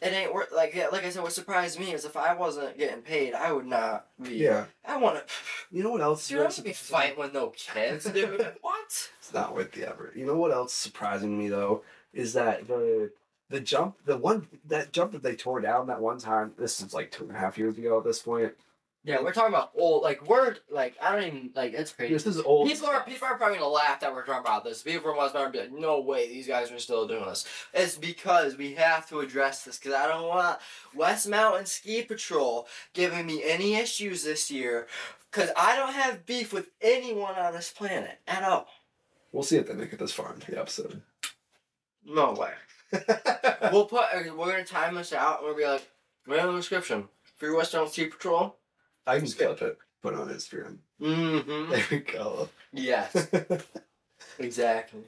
it ain't worth like yeah, like I said. What surprised me is if I wasn't getting paid, I would not be. Yeah. I want to. You know what else? is Dude, I really would be fighting with no kids, dude. (laughs) what? It's not worth the effort. You know what else surprising me though is that the the jump, the one that jump that they tore down that one time. This is like two and a half years ago at this point. Yeah, we're talking about old. Like we're like I don't even like it's crazy. This is old. People are people are probably gonna laugh that we're talking about this. People from West Mountain be like, "No way, these guys are still doing this." It's because we have to address this because I don't want West Mountain Ski Patrol giving me any issues this year because I don't have beef with anyone on this planet at all. We'll see if they make it this far into the episode. No way. (laughs) we'll put uh, we're gonna time this out and we'll be like, right in the description. Free West Mountain Ski Patrol. I can clip it, put it on Instagram. Mm-hmm. There we go. Yes, (laughs) exactly.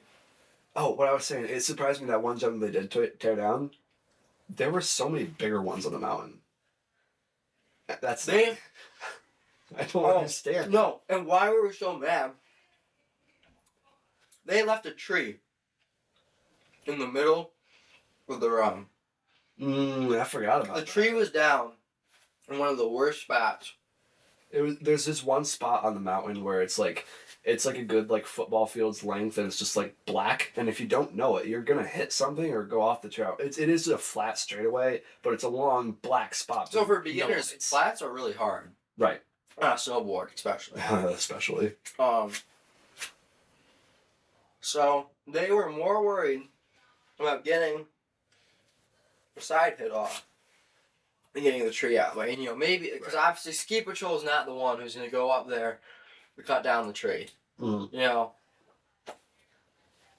oh, what I was saying, it surprised me that one jump they did t- tear down. There were so many bigger ones on the mountain. That's They (laughs) I don't Oh, understand. No, and why were we so mad, they left a tree in the middle of the run. Mm, I forgot about The that. tree was down in one of the worst spots. It was there's this one spot on the mountain where it's like it's like a good like football field's length and it's just like black and if you don't know it you're gonna hit something or go off the trail. It's it is a flat straightaway but it's a long black spot. So for beginners, lights. flats are really hard. right? A snowboard, especially. (laughs) Especially. Um. So they were more worried about getting the side hit off than getting the tree out of the way. And you know maybe because obviously ski patrol is not the one who's going to go up there to cut down the tree. Mm, You know.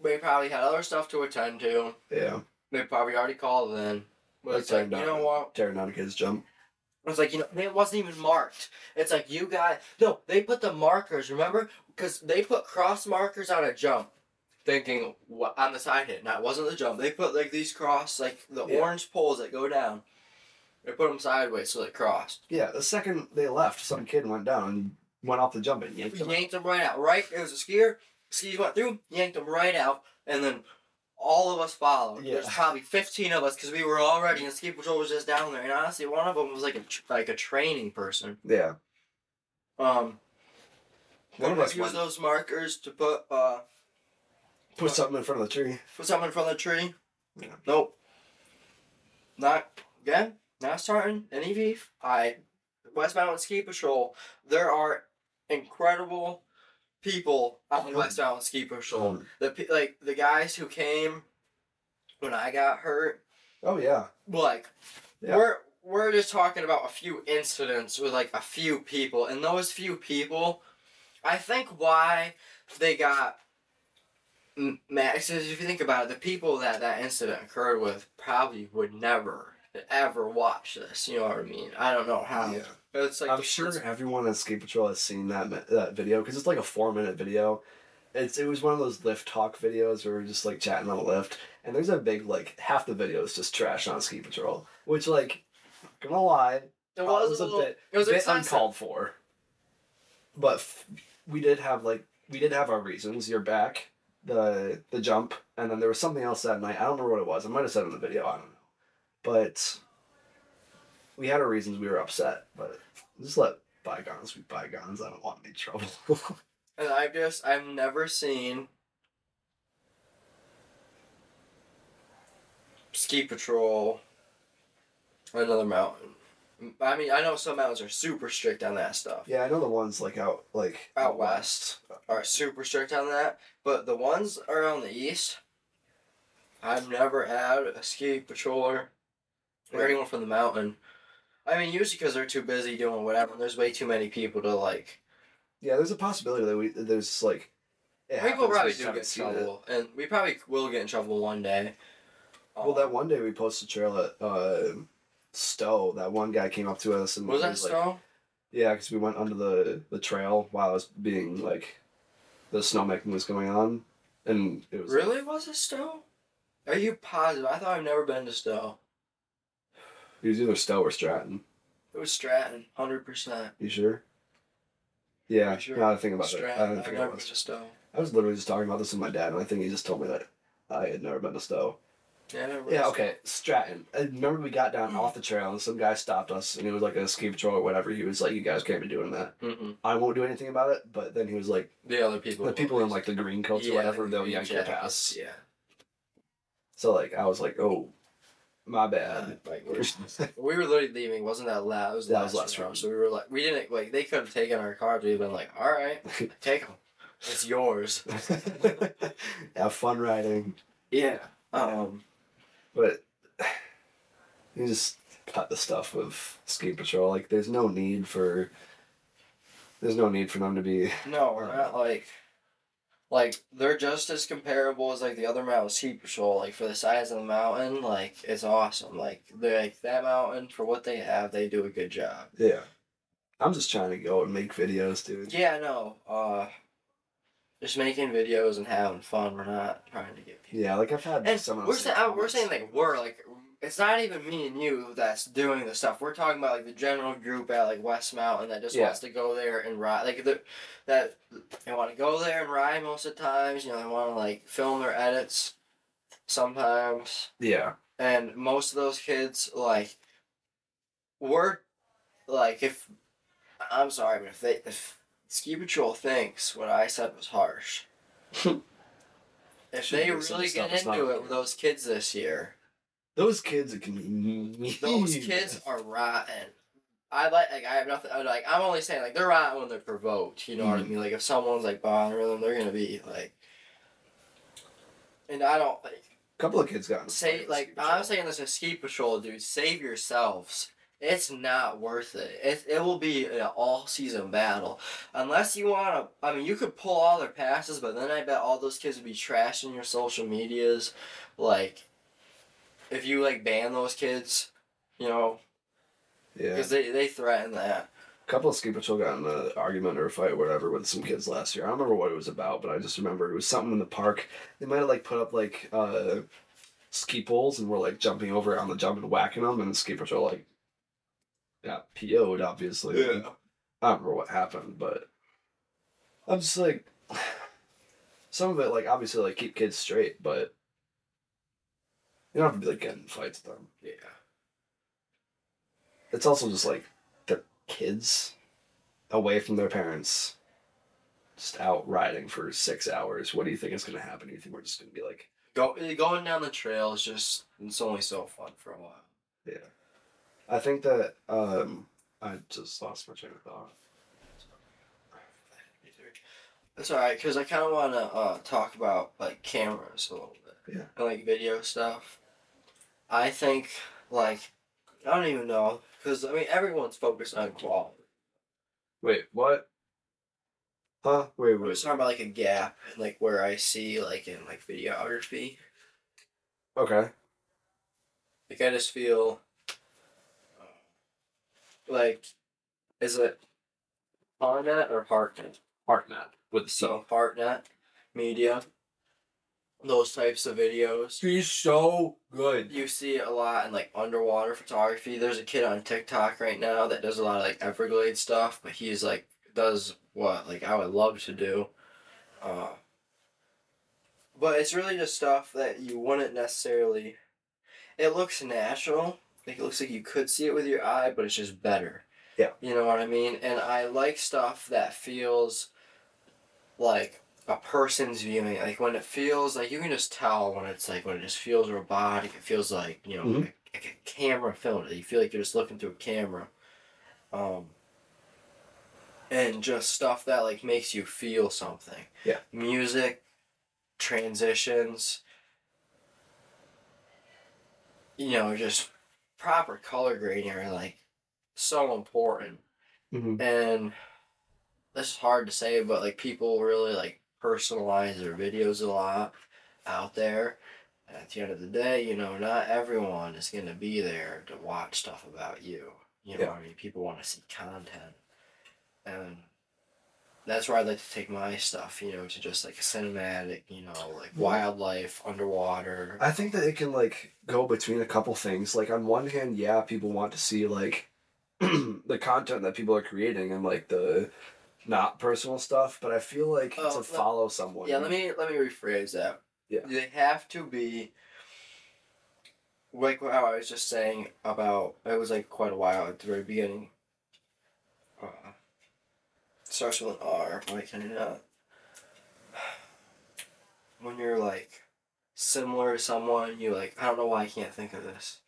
They probably had other stuff to attend to. yeah. They probably already called in. But it's like, Tearing you know what? Tearing down a kid's jump. It's like, you know, it wasn't even marked. It's like, you got. No, they put the markers, remember? Because they put cross markers on a jump. Thinking what on the side hit. Now, it wasn't the jump. They put like these cross, like the Yeah. orange poles that go down. They put them sideways so they crossed. Yeah, the second they left, some kid went down and went off the jump and yanked out. Yanked them right out. Right? It was a skier. Skis went through, yanked them right out, and then all of us followed. There's probably 15 of us because we were all ready, and ski patrol was just down there. And honestly, one of them was like a like a training person. Yeah. Um, One of us use went, those markers to put uh put something in front of the tree. put something in front of the tree. Yeah. Nope. Not again. Not starting any beef. I West Mountain Ski Patrol. There are incredible people on West Mountain Ski Patrol. Um, The like the guys who came when I got hurt. oh yeah. Like Yeah. we're we're just talking about a few incidents with like a few people, and those few people, I think why they got m- mad. If you think about it, the people that that incident occurred with probably would never ever watch this. You know what I mean? I don't know how. Yeah. But it's like I'm sure first- everyone at Skate Patrol has seen that that video because it's like a four minute video. It's it was one of those lift talk videos where we're just like chatting on a lift, and there's a big like half the video is just trash on Ski Patrol, which like, not gonna lie, It was, was a little, bit It was bit excessive. uncalled for. But f- we did have like we did have our reasons. You're back, the the jump, and then there was something else that night. I don't remember what it was. I might have said it in the video. I don't know, but we had our reasons. We were upset, but just let bygones be bygones. I don't want any trouble. (laughs) And I've just I've never seen ski patrol another mountain. I mean, I know some mountains are super strict on that stuff. yeah, I know the ones like out like Out west are super strict on that, but the ones around the east, I've never had a ski patroller or Yeah. anyone from the mountain. I mean, usually because they're too busy doing whatever. and There's way too many people to like. Yeah, there's a possibility that we there's like. People probably do get trouble, and we probably will get in trouble one day. Well, Um, that one day we posted a trail at uh, Stowe. That one guy came up to us and was that like, so? Yeah, because we went under the the trail while it was being like, the snowmaking was going on, and it was Really, was it Stowe? Are you positive? I thought I've never been to Stowe. It was either Stowe or Stratton. It was Stratton, hundred percent. You sure? Yeah. Sure? Now I think about it. I didn't think never it been to was. Stowe. I was literally just talking about this with my dad, and I think he just told me that I had never been to Stowe. Yeah, I never Yeah. Okay. Stratton. I remember we got down mm-hmm. off the trail, and some guy stopped us, and he was like a ski patrol or whatever. He was like, "You guys can't be doing that." Mm-mm. I won't do anything about it. But then he was like, The other people. "The people in like the green coats or whatever, they'll yank your pass." Yeah. So like I was like, oh, My bad. Like we're, (laughs) we were literally leaving. Wasn't that loud? It was the That was last last round. round. So we were like, we didn't like. They could have taken our cars. We'd been like, all right, (laughs) take them. It's yours. (laughs) Have fun riding. Yeah. Um. But (sighs) you just cut the stuff with ski patrol. Like there's no need for there's no need for them to be No, we're not like. Like they're just as comparable as like the other mountain ski patrol. Like for the size of the mountain, like it's awesome. Like they're like that mountain for what they have, they do a good job. Yeah. I'm just trying to go and make videos, dude. Yeah, no. Uh, just making videos and having fun. We're not trying to get people. Yeah, like I've had And someone we're say saying, we're saying like we're like it's not even me and you that's doing the stuff. We're talking about like the general group at like West Mountain that just Yeah. wants to go there and ride. Like the, that they want to go there and ride most of the times. You know, they want to like film their edits sometimes, Yeah. and most of those kids like we're like if I'm sorry, but if they if Ski Patrol thinks what I said was harsh. (laughs) If they really get into it with those kids this year, Those kids can be those kids are rotten. I like, like I have nothing. I'm like I'm only saying like they're rotten when they're provoked. You know what I Mhm. mean? Like if someone's like bothering them, they're gonna be like. And I don't like A couple of kids got in say like. I'm saying this as ski patrol, dude. Save yourselves. It's not worth it. It, it will be an all season battle. Unless you want to, I mean, you could pull all their passes, but then I bet all those kids would be trashing your social medias. Like, if you like ban those kids, you know, Yeah. because they, they threaten that. A couple of ski patrol got in an argument or a fight or whatever with some kids last year. I don't remember what it was about, but I just remember it was something in the park. They might have like put up like uh, ski poles and were like jumping over on the jump and whacking them, and the ski patrol like got PO'd obviously. Yeah. I don't remember what happened, but I'm just like (sighs) some of it like obviously like keep kids straight, but you don't have to be like getting fights with them. Yeah. It's also just like they're kids away from their parents, just out riding for six hours. What do you think is going to happen? Do you think we're just going to be like, Go, going down the trail is just, it's only so fun for a while. yeah? I think that um, I just lost my train of thought. That's alright, because I kind of want to uh, talk about like cameras a little bit. Yeah. And like video stuff. I think, like, I don't even know, because I mean, everyone's focused on quality. Wait, what? Huh? Wait, wait. talking about like a gap, like where I see like in like videography. Okay. Like I just feel uh, like, is it Harnet or Hartnet? HeartNet with the C. So Hartnet Media, those types of videos. He's so good. You see it a lot in like underwater photography. There's a kid on TikTok right now that does a lot of like Everglade stuff, but he's like does what like I would love to do. Uh, but it's really just stuff that you wouldn't necessarily. It looks natural. Like it looks like you could see it with your eye, but it's just better. Yeah. You know what I mean? And I like stuff that feels like a person's viewing. Like when it feels like you can just tell when it's like when it just feels robotic. It feels like you know Mhm. like, like a camera filmed it. You feel like you're just looking through a camera. Um. And just stuff that like makes you feel something. Yeah. Music, transitions. You know, just proper color grading are like so important Mm-hmm. and this is hard to say, but like people really like personalize their videos a lot out there. And at the end of the day, you know, not everyone is gonna be there to watch stuff about you. You know Yeah. what I mean? People want to see content. And that's where I like to take my stuff, you know, to just like a cinematic, you know, like wildlife, underwater. I think that it can like go between a couple things. Like on one hand, yeah, people want to see like (clears throat) the content that people are creating and like the not personal stuff, but I feel like Oh, to let- follow someone. Yeah, let me let me rephrase that. Yeah. They have to be like how I was just saying about it was like quite a while at the very beginning. Uh, starts with an R. Why can I not? When you're like similar to someone, you like I don't know why I can't think of this.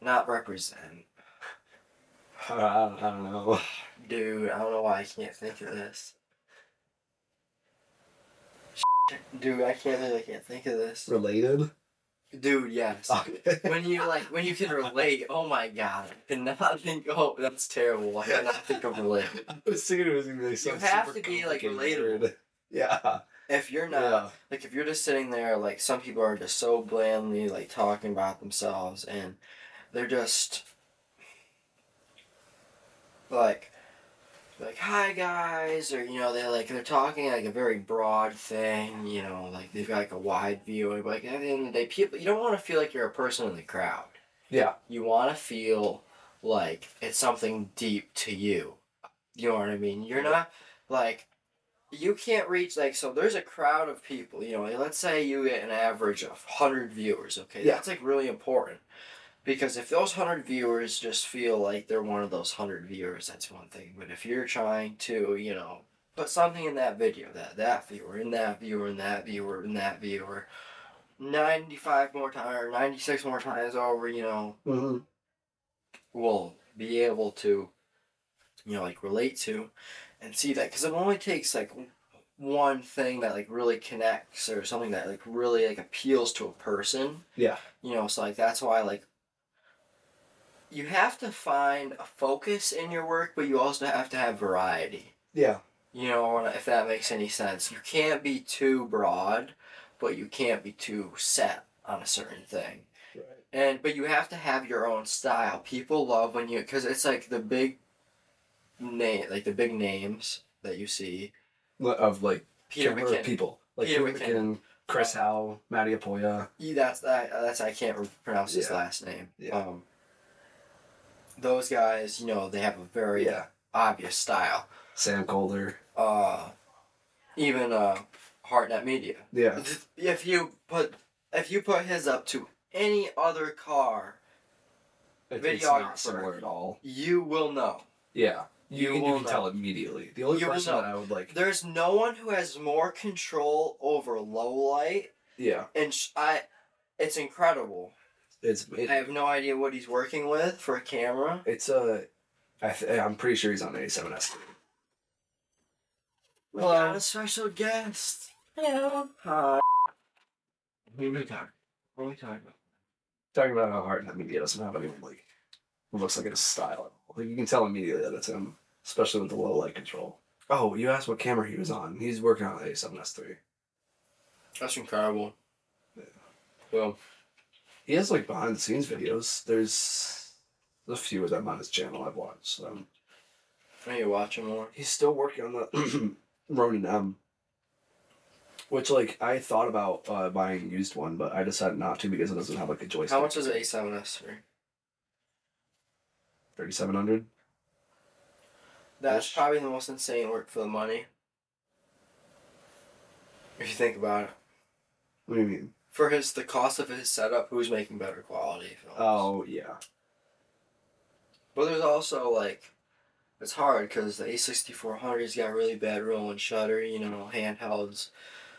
Not represent. I (laughs) I don't know. Dude, I don't know why I can't think of this. Dude, I can't really can't think of this. Related? Dude, yes. when you like when you can relate, oh my god. I cannot think oh that's terrible. I cannot think of relate. (laughs) I was thinking it was gonna be You have super to be, like, relatable. (laughs) Yeah. If you're not Yeah. like if you're just sitting there like some people are just so blandly like talking about themselves and they're just like like hi guys or you know they like they're talking like a very broad thing you know like they've got like a wide view but like at the end of the day people you don't want to feel like you're a person in the crowd Yeah. you want to feel like it's something deep to you. You know what I mean? You're not like you can't reach like so there's a crowd of people, you know, let's say you get an average of 100 viewers, okay? Yeah. That's like really important. Because if those 100 viewers just feel like they're one of those 100 viewers, that's one thing. But if you're trying to, you know, put something in that video, that that viewer, in that viewer, in that viewer, in that viewer, 95 more times or 96 more times over, you know, Mm-hmm. will be able to, you know, like relate to and see that because it only takes like one thing that like really connects or something that like really like appeals to a person. Yeah. You know, so like that's why like you have to find a focus in your work, but you also have to have variety. Yeah. You know, if that makes any sense. You can't be too broad, but you can't be too set on a certain thing Right. and but you have to have your own style. People love when you because it's like the big name, like the big names that you see. Of like Peter McKinnon. people. Like Peter Peter, McKinnon. McKinnon, Chris Hau, Matti Haapoja. Yeah, that's that. That's I can't pronounce his Yeah. last name. Yeah. Um, those guys, you know, they have a very Yeah. obvious style. Sam Kolder. Uh, even uh, Hartnet Media. Yeah. If you put if you put his up to any other car, It's Videographer. not similar at all. you will know. Yeah. You, You can, will you can know. tell immediately. The only You person that I would like. There's no one who has more control over low light, Yeah. and sh- I, it's incredible. It's I have no idea what he's working with for a camera. it's a. I th- I'm pretty sure he's on A7S. We got a special guest. Hello. Hi. What are we talking? What are we talking about? Talking about how Hartnet Media doesn't have anyone like who looks like it's style. Like you can tell immediately that it's him, especially with the low light control. Oh, you asked what camera he was on. He's working on the A7S3. That's incredible. Yeah. Well, He has like behind the scenes videos. There's a few of them on his channel I've watched. Um, I need to watch him more. he's still working on the (clears throat) Ronin M. Which like I thought about uh, buying a used one, but I decided not to because it doesn't have like a joystick. How much is the A7S for? Thirty seven hundred. That's Ish. probably the most insane work for the money. If you think about it. What do you mean? For his the cost of his setup, who's making better quality films? Oh yeah. But there's also like, it's hard because the A6400's got really bad rolling shutter, you know, handhelds.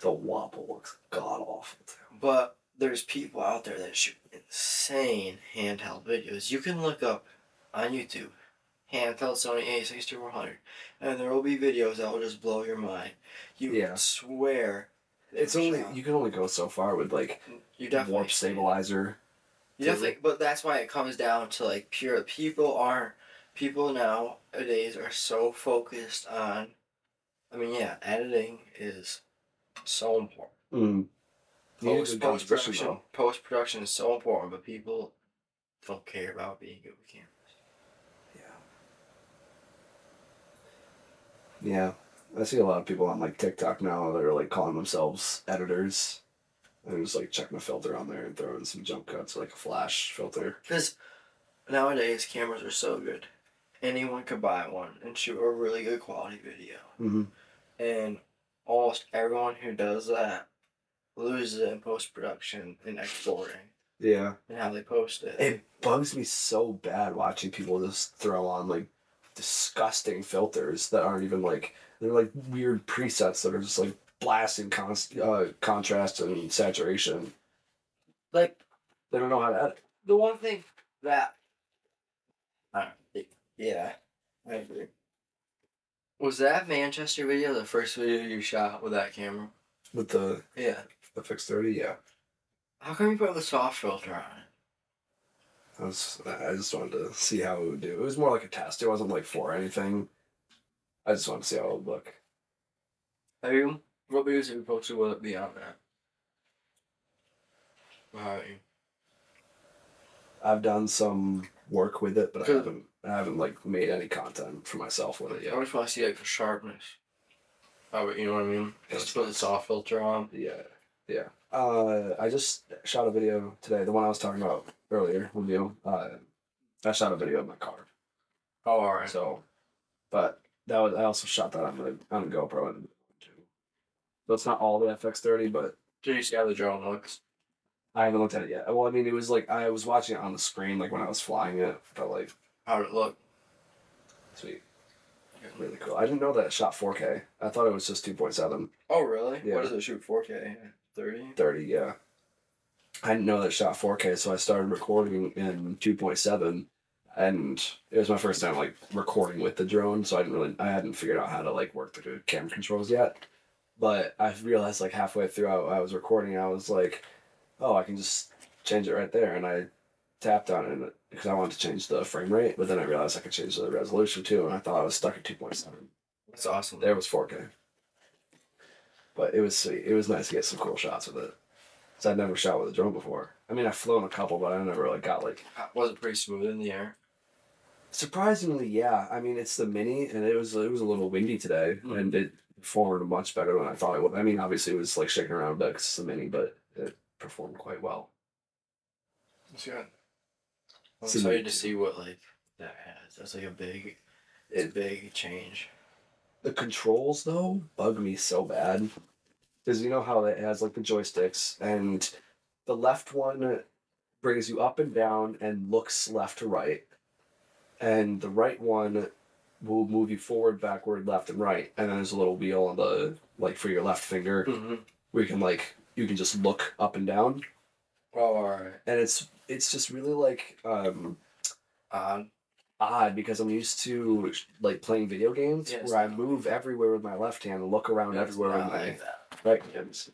The wobble looks god awful too. But there's people out there that shoot insane handheld videos. You can look up on YouTube handheld Sony A6400, and there will be videos that will just blow your mind. You Yeah. swear. It's only you can only go so far with like You definitely warp stabilizer. You definitely, but that's why it comes down to like pure. People aren't. People nowadays are so focused on. I mean, yeah, editing is so important. Mm. You need a Post post production, post production is so important, but people don't care about being good with cameras. Yeah. Yeah. I see a lot of people on like TikTok now that are like calling themselves editors. And just like checking a filter on there and throwing some jump cuts or like a flash filter. Because nowadays cameras are so good, anyone could buy one and shoot a really good quality video. Mm-hmm. and almost everyone who does that loses it in post production and exporting Yeah. and how they post it. It bugs me so bad watching people just throw on like disgusting filters that aren't even like they're like weird presets that are just like blasting const- uh, contrast and saturation. like They don't know how to edit. the one thing that. I don't, yeah, I agree. Was that Manchester video the first video you shot with that camera? With the Yeah. the FX thirty, yeah. How come you put the soft filter on it? I was I just wanted to see how it would do. It was more like a test. It wasn't like for anything. I just wanted to see how it would look. Have you? What videos have you posted with it beyond that? Alright. I've done some work with it, but I haven't I haven't like made any content for myself with it yet. I yet. just want to see like the sharpness. Oh, but you know what I mean? Just put the soft filter on. Yeah, yeah. Uh, I just shot a video today. The one I was talking about earlier with you. Uh, I shot a video of my car. Oh, alright. So, but that was I also shot that on the on the GoPro and so it's not all the FX30, but Did you see how the drone looks? I haven't looked at it yet. Well, I mean, it was like I was watching it on the screen, like when I was flying it. But like, How'd it look? sweet, really cool. I didn't know that it shot 4K. I thought it was just 2.7, Oh, really? Yeah. What does it shoot? 4K? 30? 30. Yeah, I didn't know that it shot 4K, so I started recording in 2.7, and it was my first time like recording with the drone, so I didn't really, I hadn't figured out how to like work the camera controls yet. But I realized like halfway through I, I was recording, I was like, oh, I can just change it right there, and I tapped on it because I wanted to change the frame rate, but then I realized I could change the resolution too, and I thought I was stuck at two point seven. That's awesome. There was four K, but it was sweet. It was nice to get some cool shots with it. Cause I'd never shot with a drone before. I mean, I've flown a couple, but I never like got like Was it pretty smooth in the air? surprisingly, yeah. I mean, it's the mini, and it was it was a little windy today, Mhm. and it performed much better than I thought it would. I mean, obviously, it was like shaking around a bit 'cause it's the mini, but it performed quite well. That's good. I'm So excited to see what like that has. That's like a big, it's a big change. The controls though bug me so bad because you know how it has like the joysticks and the left one brings you up and down and looks left to right, and the right one will move you forward, backward, left, and right. And then there's a little wheel on the like for your left finger Mm-hmm. where you can like you can just look up and down, Oh, alright. and it's it's just really like um Odd. Odd because I'm used to like playing video games it's where I move everywhere with my left hand and look around It's everywhere with my like right hand.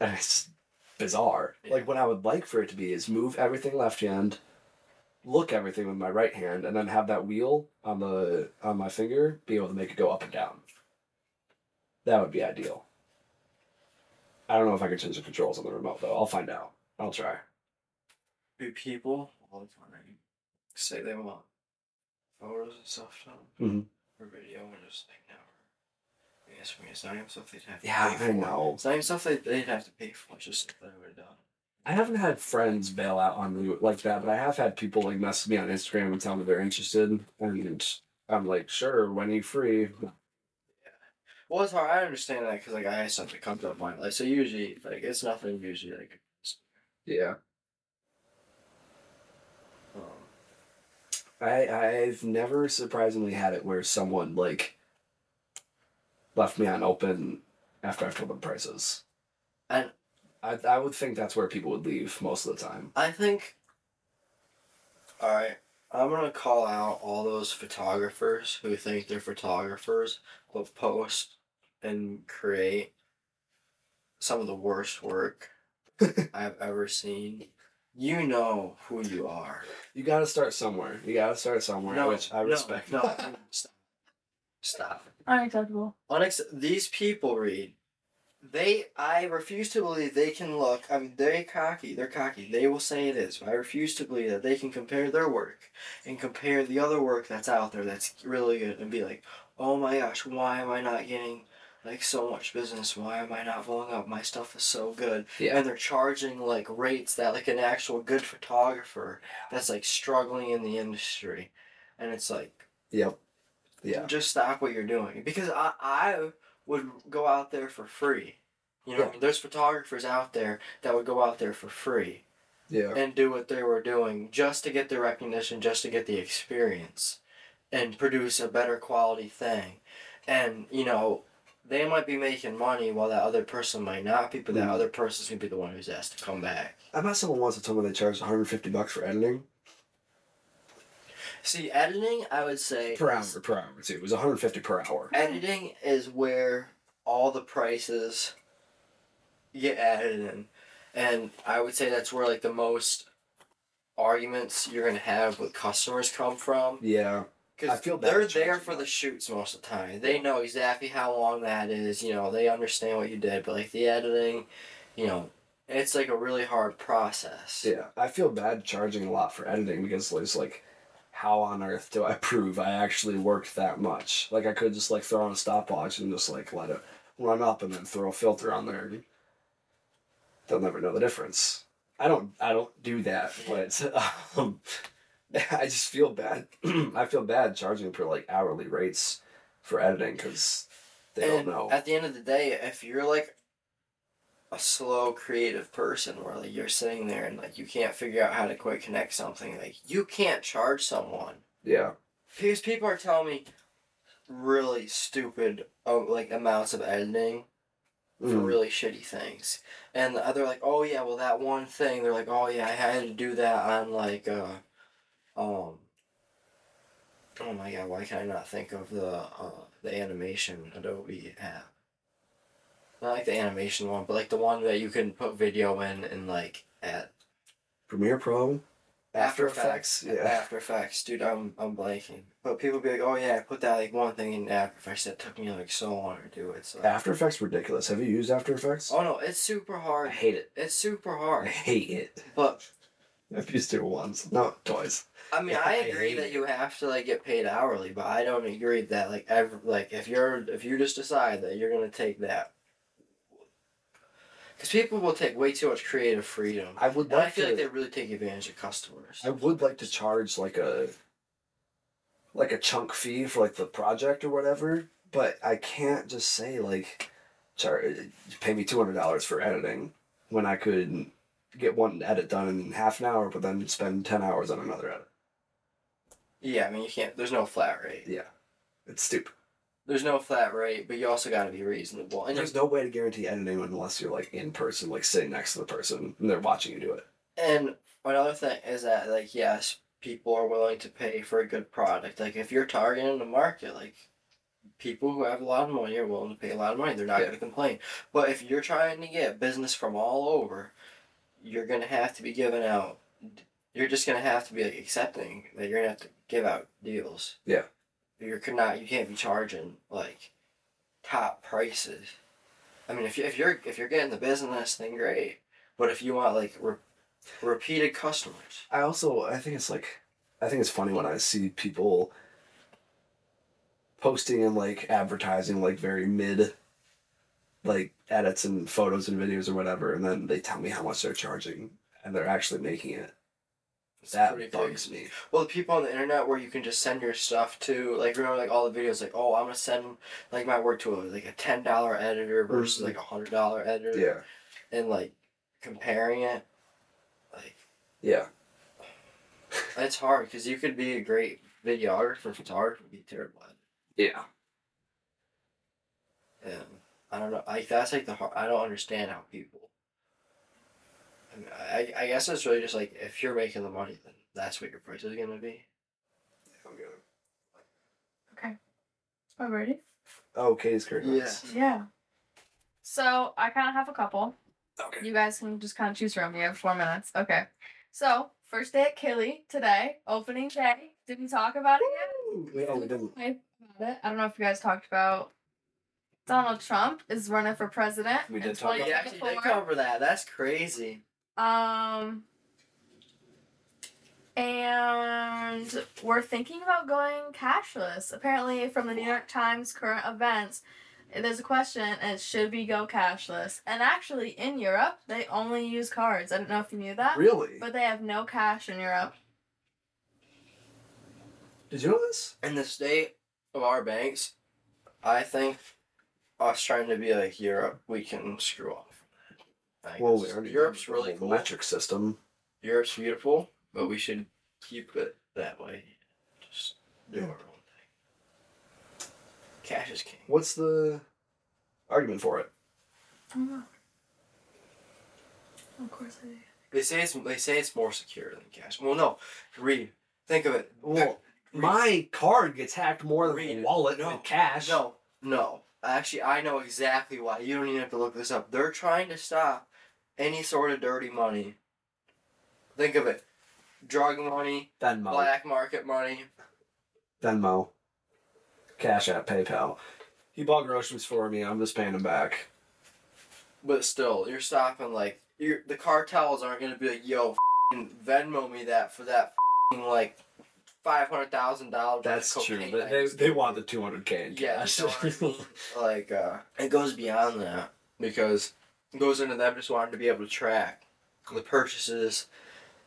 And it's bizarre. Yeah. Like what I would like for it to be is move everything left hand, look everything with my right hand, and then have that wheel on the on my finger be able to make it go up and down. That would be ideal. I don't know if I can change the controls on the remote though. I'll find out. I'll try. Do people all the time say they want photos and stuff done Mhm. or video and just like never? Yes, for me, it's not even stuff they'd have to Yeah, pay I for. know. It's not even stuff they, they'd have to pay for. It's just stuff they would have done. I haven't had friends bail out on me like that, but I have had people like message me on Instagram and tell me they're interested, and I'm like, sure, when are you free? Well, it's hard. I understand that because like I had something that comes up my life. So usually, like it's nothing. Usually, like Yeah, I I've never surprisingly had it where someone like left me on open after I've told them prices. And- I I would think that's where people would leave most of the time. I think. All right, I'm gonna call out all those photographers who think they're photographers but post and create some of the worst work (laughs) I've ever seen. You know who you are. You got to start somewhere. You got to start somewhere, which I no, respect. No, stop. (laughs) Stop. Unacceptable. Unex- these people read. They, I refuse to believe they can look. I mean, they're cocky. They're cocky. They will say it is. But I refuse to believe that they can compare their work and compare the other work that's out there that's really good and be like, oh my gosh, why am I not getting like so much business? Why am I not blowing up? My stuff is so good. Yeah. And they're charging like rates that like an actual good photographer that's like struggling in the industry, and it's like Yep. Yeah. just stop what you're doing because I, I would go out there for free you know Yeah. there's photographers out there that would go out there for free Yeah. and do what they were doing just to get the recognition just to get the experience and produce a better quality thing and you know they might be making money while that other person might not be but that Mhm. other person's gonna be the one who's asked to come back I met someone once that told me they charged 150 bucks for editing. See, editing, I would say per hour per hour too. It was 150 per hour. editing is where all the prices get added in. And I would say that's where like the most arguments you're gonna have with customers come from. Yeah. I feel bad they're there for the shoots most of the time. They know exactly how long that is, you know, they understand what you did, but like the editing, you know, it's like a really hard process. Yeah. I feel bad charging a lot for editing because it's like, how on earth do I (laughs) prove I actually worked that much? Like I could just like throw on a stopwatch and just like let it run up and then throw a filter on there. They'll never know the difference. I don't. I don't do that, but (laughs) um, (laughs) I just feel bad. (clears throat) I feel bad charging for like hourly rates for editing because they and don't know. At the end of the day, if you're like a slow creative person where like you're sitting there and like you can't figure out how to quite connect something, like you can't charge someone. yeah. Because people are telling me really stupid oh, like amounts of editing for Mm. really shitty things. And the other like, oh yeah, well that one thing, they're like, oh yeah, I had to do that on like uh um Oh my god, why can I not think of the uh the animation Adobe app? Not like the animation one, but like the one that you can put video in and like at Premiere Pro. After, After Effects. Effects, yeah. After Effects, dude, I'm I'm blanking. But people be like, oh yeah, I put that like one thing in After Effects that took me like so long to do it. So. After Effects ridiculous. Have you used After Effects? Oh no, it's super hard. I hate it. It's super hard. I hate it. But I've used it once. No, twice. I mean, Yeah, I I agree hate that you have to like get paid hourly, but I don't agree that like ever like if you're if you just decide that you're gonna take that. Because people will take way too much creative freedom. I would And I feel to. like they really take advantage of customers. I would like to charge like a like a chunk fee for like the project or whatever, but I can't just say like char- pay me two hundred dollars for editing when I could get one edit done in half an hour, but then spend ten hours on another edit. Yeah, I mean you can't. There's no flat rate. Yeah, it's stupid. There's no flat rate, but you also got to be reasonable. And There's no way to guarantee editing unless you're like in person, like sitting next to the person and they're watching you do it. And another thing is that like yes, people are willing to pay for a good product. Like if you're targeting the market, like people who have a lot of money are willing to pay a lot of money. They're not Yeah. going to complain. But if you're trying to get business from all over, you're to have to be giving out. You're just to have to be like accepting that you're to have to give out deals. Yeah. You're not. You can't be charging like top prices. I mean, if you if you're if you're getting the business, then great. But if you want like re- repeated customers, I also I think it's like I think it's funny when I see people posting and like advertising like very mid like edits and photos and videos or whatever and then they tell me how much they're charging and they're actually making it. it's That bugs crazy. me. Well, the people on the internet where you can just send your stuff to, like, remember, like all the videos, like, oh, I'm gonna send like my work to a like a ten dollar editor versus like a mm-hmm. hundred dollar editor, Yeah. and like comparing it, like Yeah. (sighs) it's hard because you could be a great videographer, photographer, be terrible at Yeah. it. And I don't know, like that's like the hard. I don't understand how people. I, mean, I I guess it's really just like if you're making the money, then that's what your price is gonna be. Okay. Oh, ready? Oh, Katie's curtains. Yeah. Yeah. So I kind of have a couple. Okay. You guys can just kind of choose from. You have four minutes. Okay. So first day at Killy today, opening day. Didn't talk about it yet? We, oh, we didn't. I about it. I don't know if you guys talked about Donald Trump is running for president. We did talk about We actually did cover that. That's crazy. Um, and we're thinking about going cashless. Apparently, from the New York Times current events, there's a question and it should we go cashless? And actually, in Europe, they only use cards. I don't know if you knew that, Really? but they have no cash in Europe. Did you know this? in the state of our banks, I think us trying to be like Europe, we can screw off. I Well, we already Europe's have really the cool. metric system. Europe's beautiful, but we should keep it that way. Just do Yeah. our own thing. Cash is king. What's the argument for it? Of course, I They say it's they say it's more secure than cash. Well, no, read. Think of it. Well, My card gets hacked more than Read a wallet No. and cash. No, no. Actually, I know exactly why. You don't even have to look this up. They're trying to stop any sort of dirty money. Think of it drug money, Venmo. black market money. Venmo. Cash App, PayPal. He bought groceries for me. I'm just paying him back. But still, you're stopping, like, you're, the cartels aren't going to be like, yo, fing Venmo me that for that, fing like, $500,000. That's true. cocaine They, they, just they did." want the 200k in Yeah, cash. you know what I mean? like uh, it goes beyond that because it goes into them just wanting to be able to track the purchases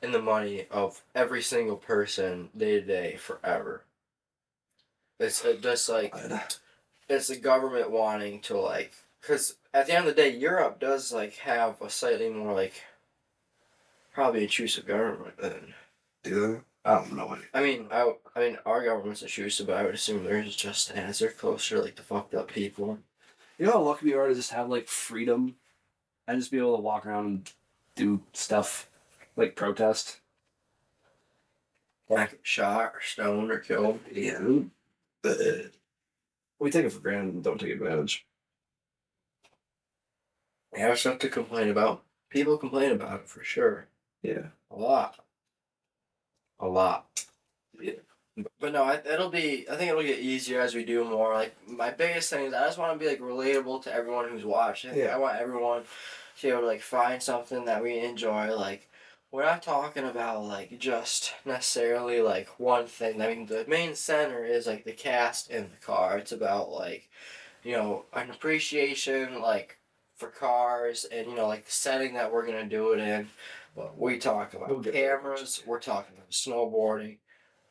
and the money of every single person day to day forever. It's uh, just like it's the government wanting to like because at the end of the day, Europe does like have a slightly more like probably intrusive government than Do they? I don't know any. I mean, I, I mean, our government's intrusive, but I would assume theirs just as they're closer, like the fucked up people. You know how lucky we are to just have like freedom and just be able to walk around and do stuff like protest. Like shot or stoned or killed. Yeah. We take it for granted and don't take advantage. Yeah, there's stuff to complain about. People complain about it for sure. Yeah. A lot. A lot. Yeah. But no, I, it'll be. I think it'll get easier as we do more. Like my biggest thing is I just want to be like relatable to everyone who's watching. Yeah. I want everyone to be able to like find something that we enjoy. Like we're not talking about like just necessarily like one thing. I mean, the main center is like the cast and the car. It's about like, you know, an appreciation like for cars and you know like the setting that we're gonna do it in. But we talk about We'll cameras. We're talking about snowboarding.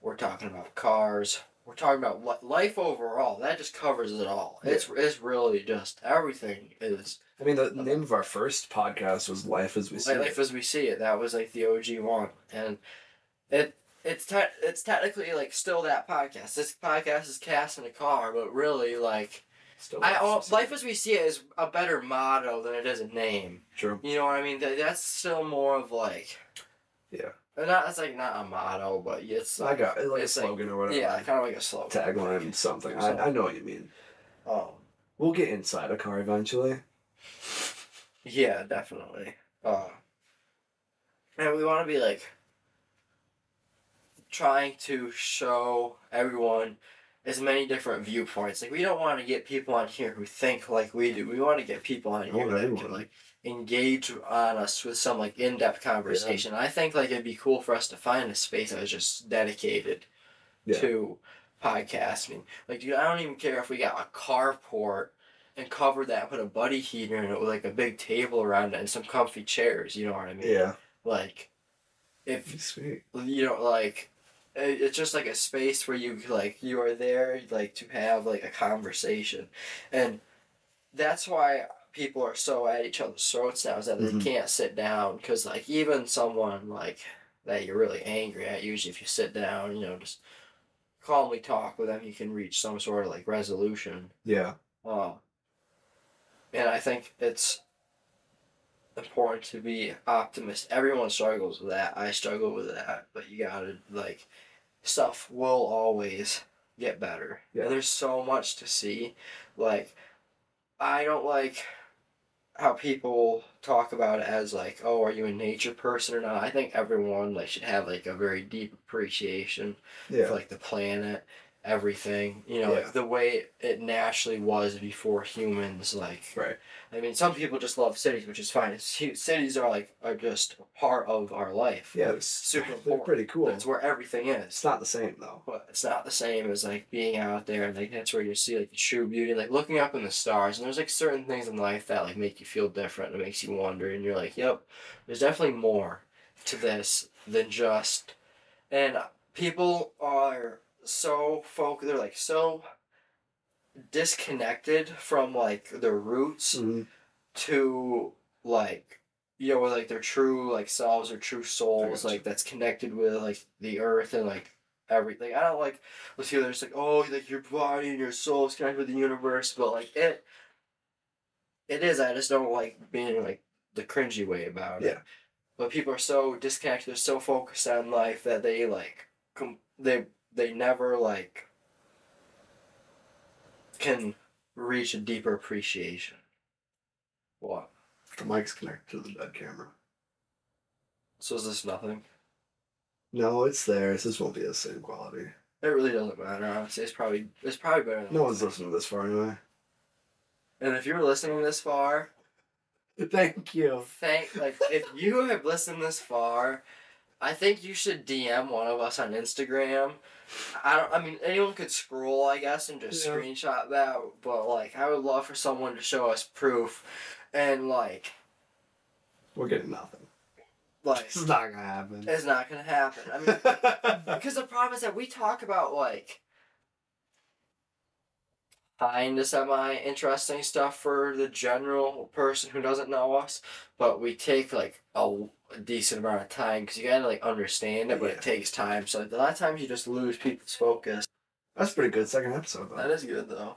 We're talking about cars. We're talking about li- life overall. That just covers it all. It's it's really just everything is I mean, the name of our first podcast was Life as We See like It. life as we see it. That was like the OG one, and it it's te- it's technically like still that podcast. This podcast is cast in a car, but really like Still I Life oh, as We See life as we see it is a better motto than it is a name. True. You know what I mean? That, that's still more of like Yeah. uh, Not it's like not a motto, but it's I got it, like a it's like- slogan or whatever. yeah, kind of like a slogan. Tagline, something. I, I know what you mean. Um, We'll get inside a car eventually. Yeah, definitely. Uh, and we want to be like trying to show everyone as many different viewpoints. Like we don't want to get people on here who think like we do. We want to get people on here that can like engage on us with some like in depth conversation. I think like it'd be cool for us to find a space that was just dedicated Yeah. to podcasting. Like dude, I don't even care if we got a carport and cover that, put a buddy heater in it with like a big table around it and some comfy chairs. You know what I mean? Yeah. Like, if Sweet. you know, like, it's just like a space where you like you are there like to have like a conversation, and that's why people are so at each other's throats now is that Mhm. they can't sit down because like even someone like that you're really angry at usually if you sit down you know just calmly talk with them you can reach some sort of like resolution Yeah. uh, and I think it's important to be optimist. Everyone struggles with that. I struggle with that, but you gotta like stuff will always get better. Yeah. And there's so much to see. Like I don't like how people talk about it as like, oh, are you a nature person or not? I think everyone like should have like a very deep appreciation Yeah. for like the planet, everything. You know, Yeah. like the way it naturally was before humans. Like, Right. I mean, some people just love cities, which is fine. It's, cities are like are just part of our life. Yeah. It's super They're important. pretty cool. That's where everything is. It's not the same though. But it's not the same as like being out there and like that's where you see like the true beauty, like looking up in the stars. And there's like certain things in life that like make you feel different. It makes you wonder, and you're like, yep, there's definitely more to this than just. And people are so folk. They're like so disconnected from like their roots Mhm. to like you know with like their true like selves or true souls like that's connected with like the earth and like everything i don't like let's hear there's like oh like your body and your soul is connected with the universe but like it it is i just don't like being like the cringy way about it Yeah. but people are so disconnected they're so focused on life that they like com- they they never like can reach a deeper appreciation. What? The mic's connected to the dead camera. So is this nothing? No, it's there. It just won't be the same quality. It really doesn't matter. Honestly, it's probably it's probably better. Than No one's listening this far anyway. And if you're listening this far, (laughs) Thank you. thank like if you have listened this far, I think you should DM one of us on Instagram. I don't. I mean, anyone could scroll, I guess, and just Yeah. screenshot that. But like, I would love for someone to show us proof, and like, We're getting nothing. like it's not gonna happen. it's not gonna happen. I mean, (laughs) because the problem is that we talk about like kind of semi interesting stuff for the general person who doesn't know us, but we take like a, a decent amount of time because you gotta like understand it, but Yeah. it takes time. So a lot of times you just lose people's focus. That's pretty good second episode That though. is good though.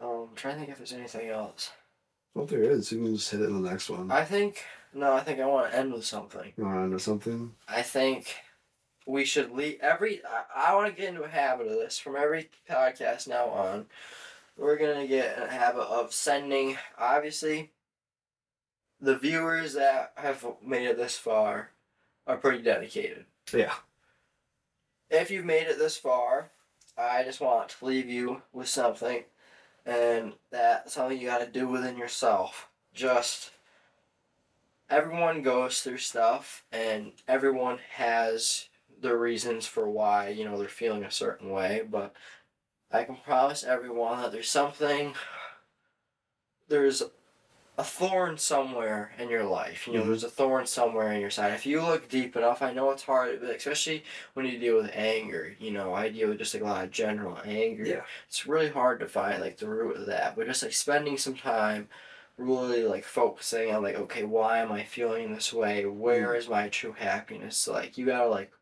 Um, I'm trying to think if there's anything else. Well, there is. You can just hit it in the next one. I think no, I think I want to end with something. You want to end with something? I think we should leave every. I, I want to get into a habit of this from every podcast now on. We're gonna get in a habit of sending. Obviously, the viewers that have made it this far are pretty dedicated. Yeah. If you've made it this far, I just want to leave you with something, and that's something you got to do within yourself. Just everyone goes through stuff, and everyone has their reasons for why you know they're feeling a certain way. But I can promise everyone that there's something. There's a thorn somewhere in your life. You know, Mhm. there's a thorn somewhere in your side. If you look deep enough, I know it's hard, but especially when you deal with anger. You know, I deal with just like a lot of general anger. Yeah. It's really hard to find like the root of that. But just like spending some time really like focusing on like, okay, why am I feeling this way? Where is my true happiness? Like you gotta like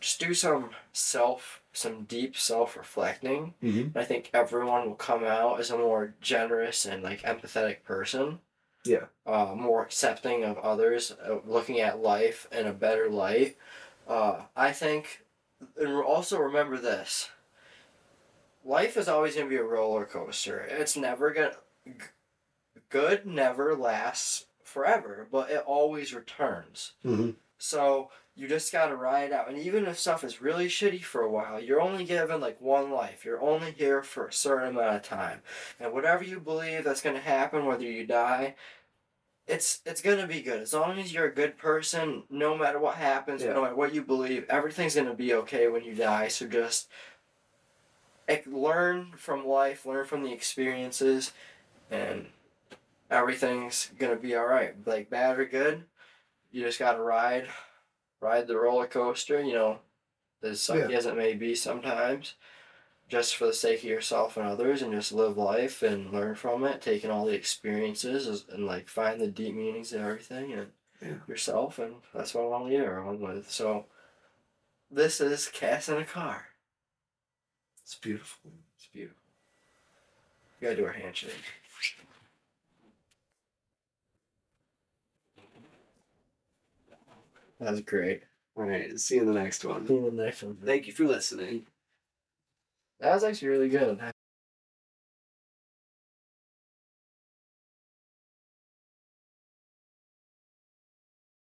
just do some self some deep self reflecting. Mm-hmm. I think everyone will come out as a more generous and like empathetic person. Yeah. Uh, more accepting of others, uh, looking at life in a better light. Uh, I think, and also remember this. Life is always gonna be a roller coaster. It's never gonna. Good never lasts forever, but it always returns. Mm-hmm. So you just gotta ride it out. And even if stuff is really shitty for a while, you're only given like one life. You're only here for a certain amount of time. And whatever you believe that's gonna happen, whether you die, it's it's gonna be good. As long as you're a good person, no matter what happens, Yeah. no matter what you believe, everything's gonna be okay when you die. So just learn from life, learn from the experiences, and everything's gonna be alright. Like bad or good, you just gotta ride ride the roller coaster, you know, as sucky as it may be sometimes, just for the sake of yourself and others, and just live life and learn from it, taking all the experiences and like find the deep meanings of everything and Yeah. yourself, and that's what I want to leave everyone with. So, this is Cast in a Car. It's beautiful. It's beautiful. We gotta do our handshake. That was great. All right. See you in the next one. See you in the next one. Thank you for listening. That was actually really good.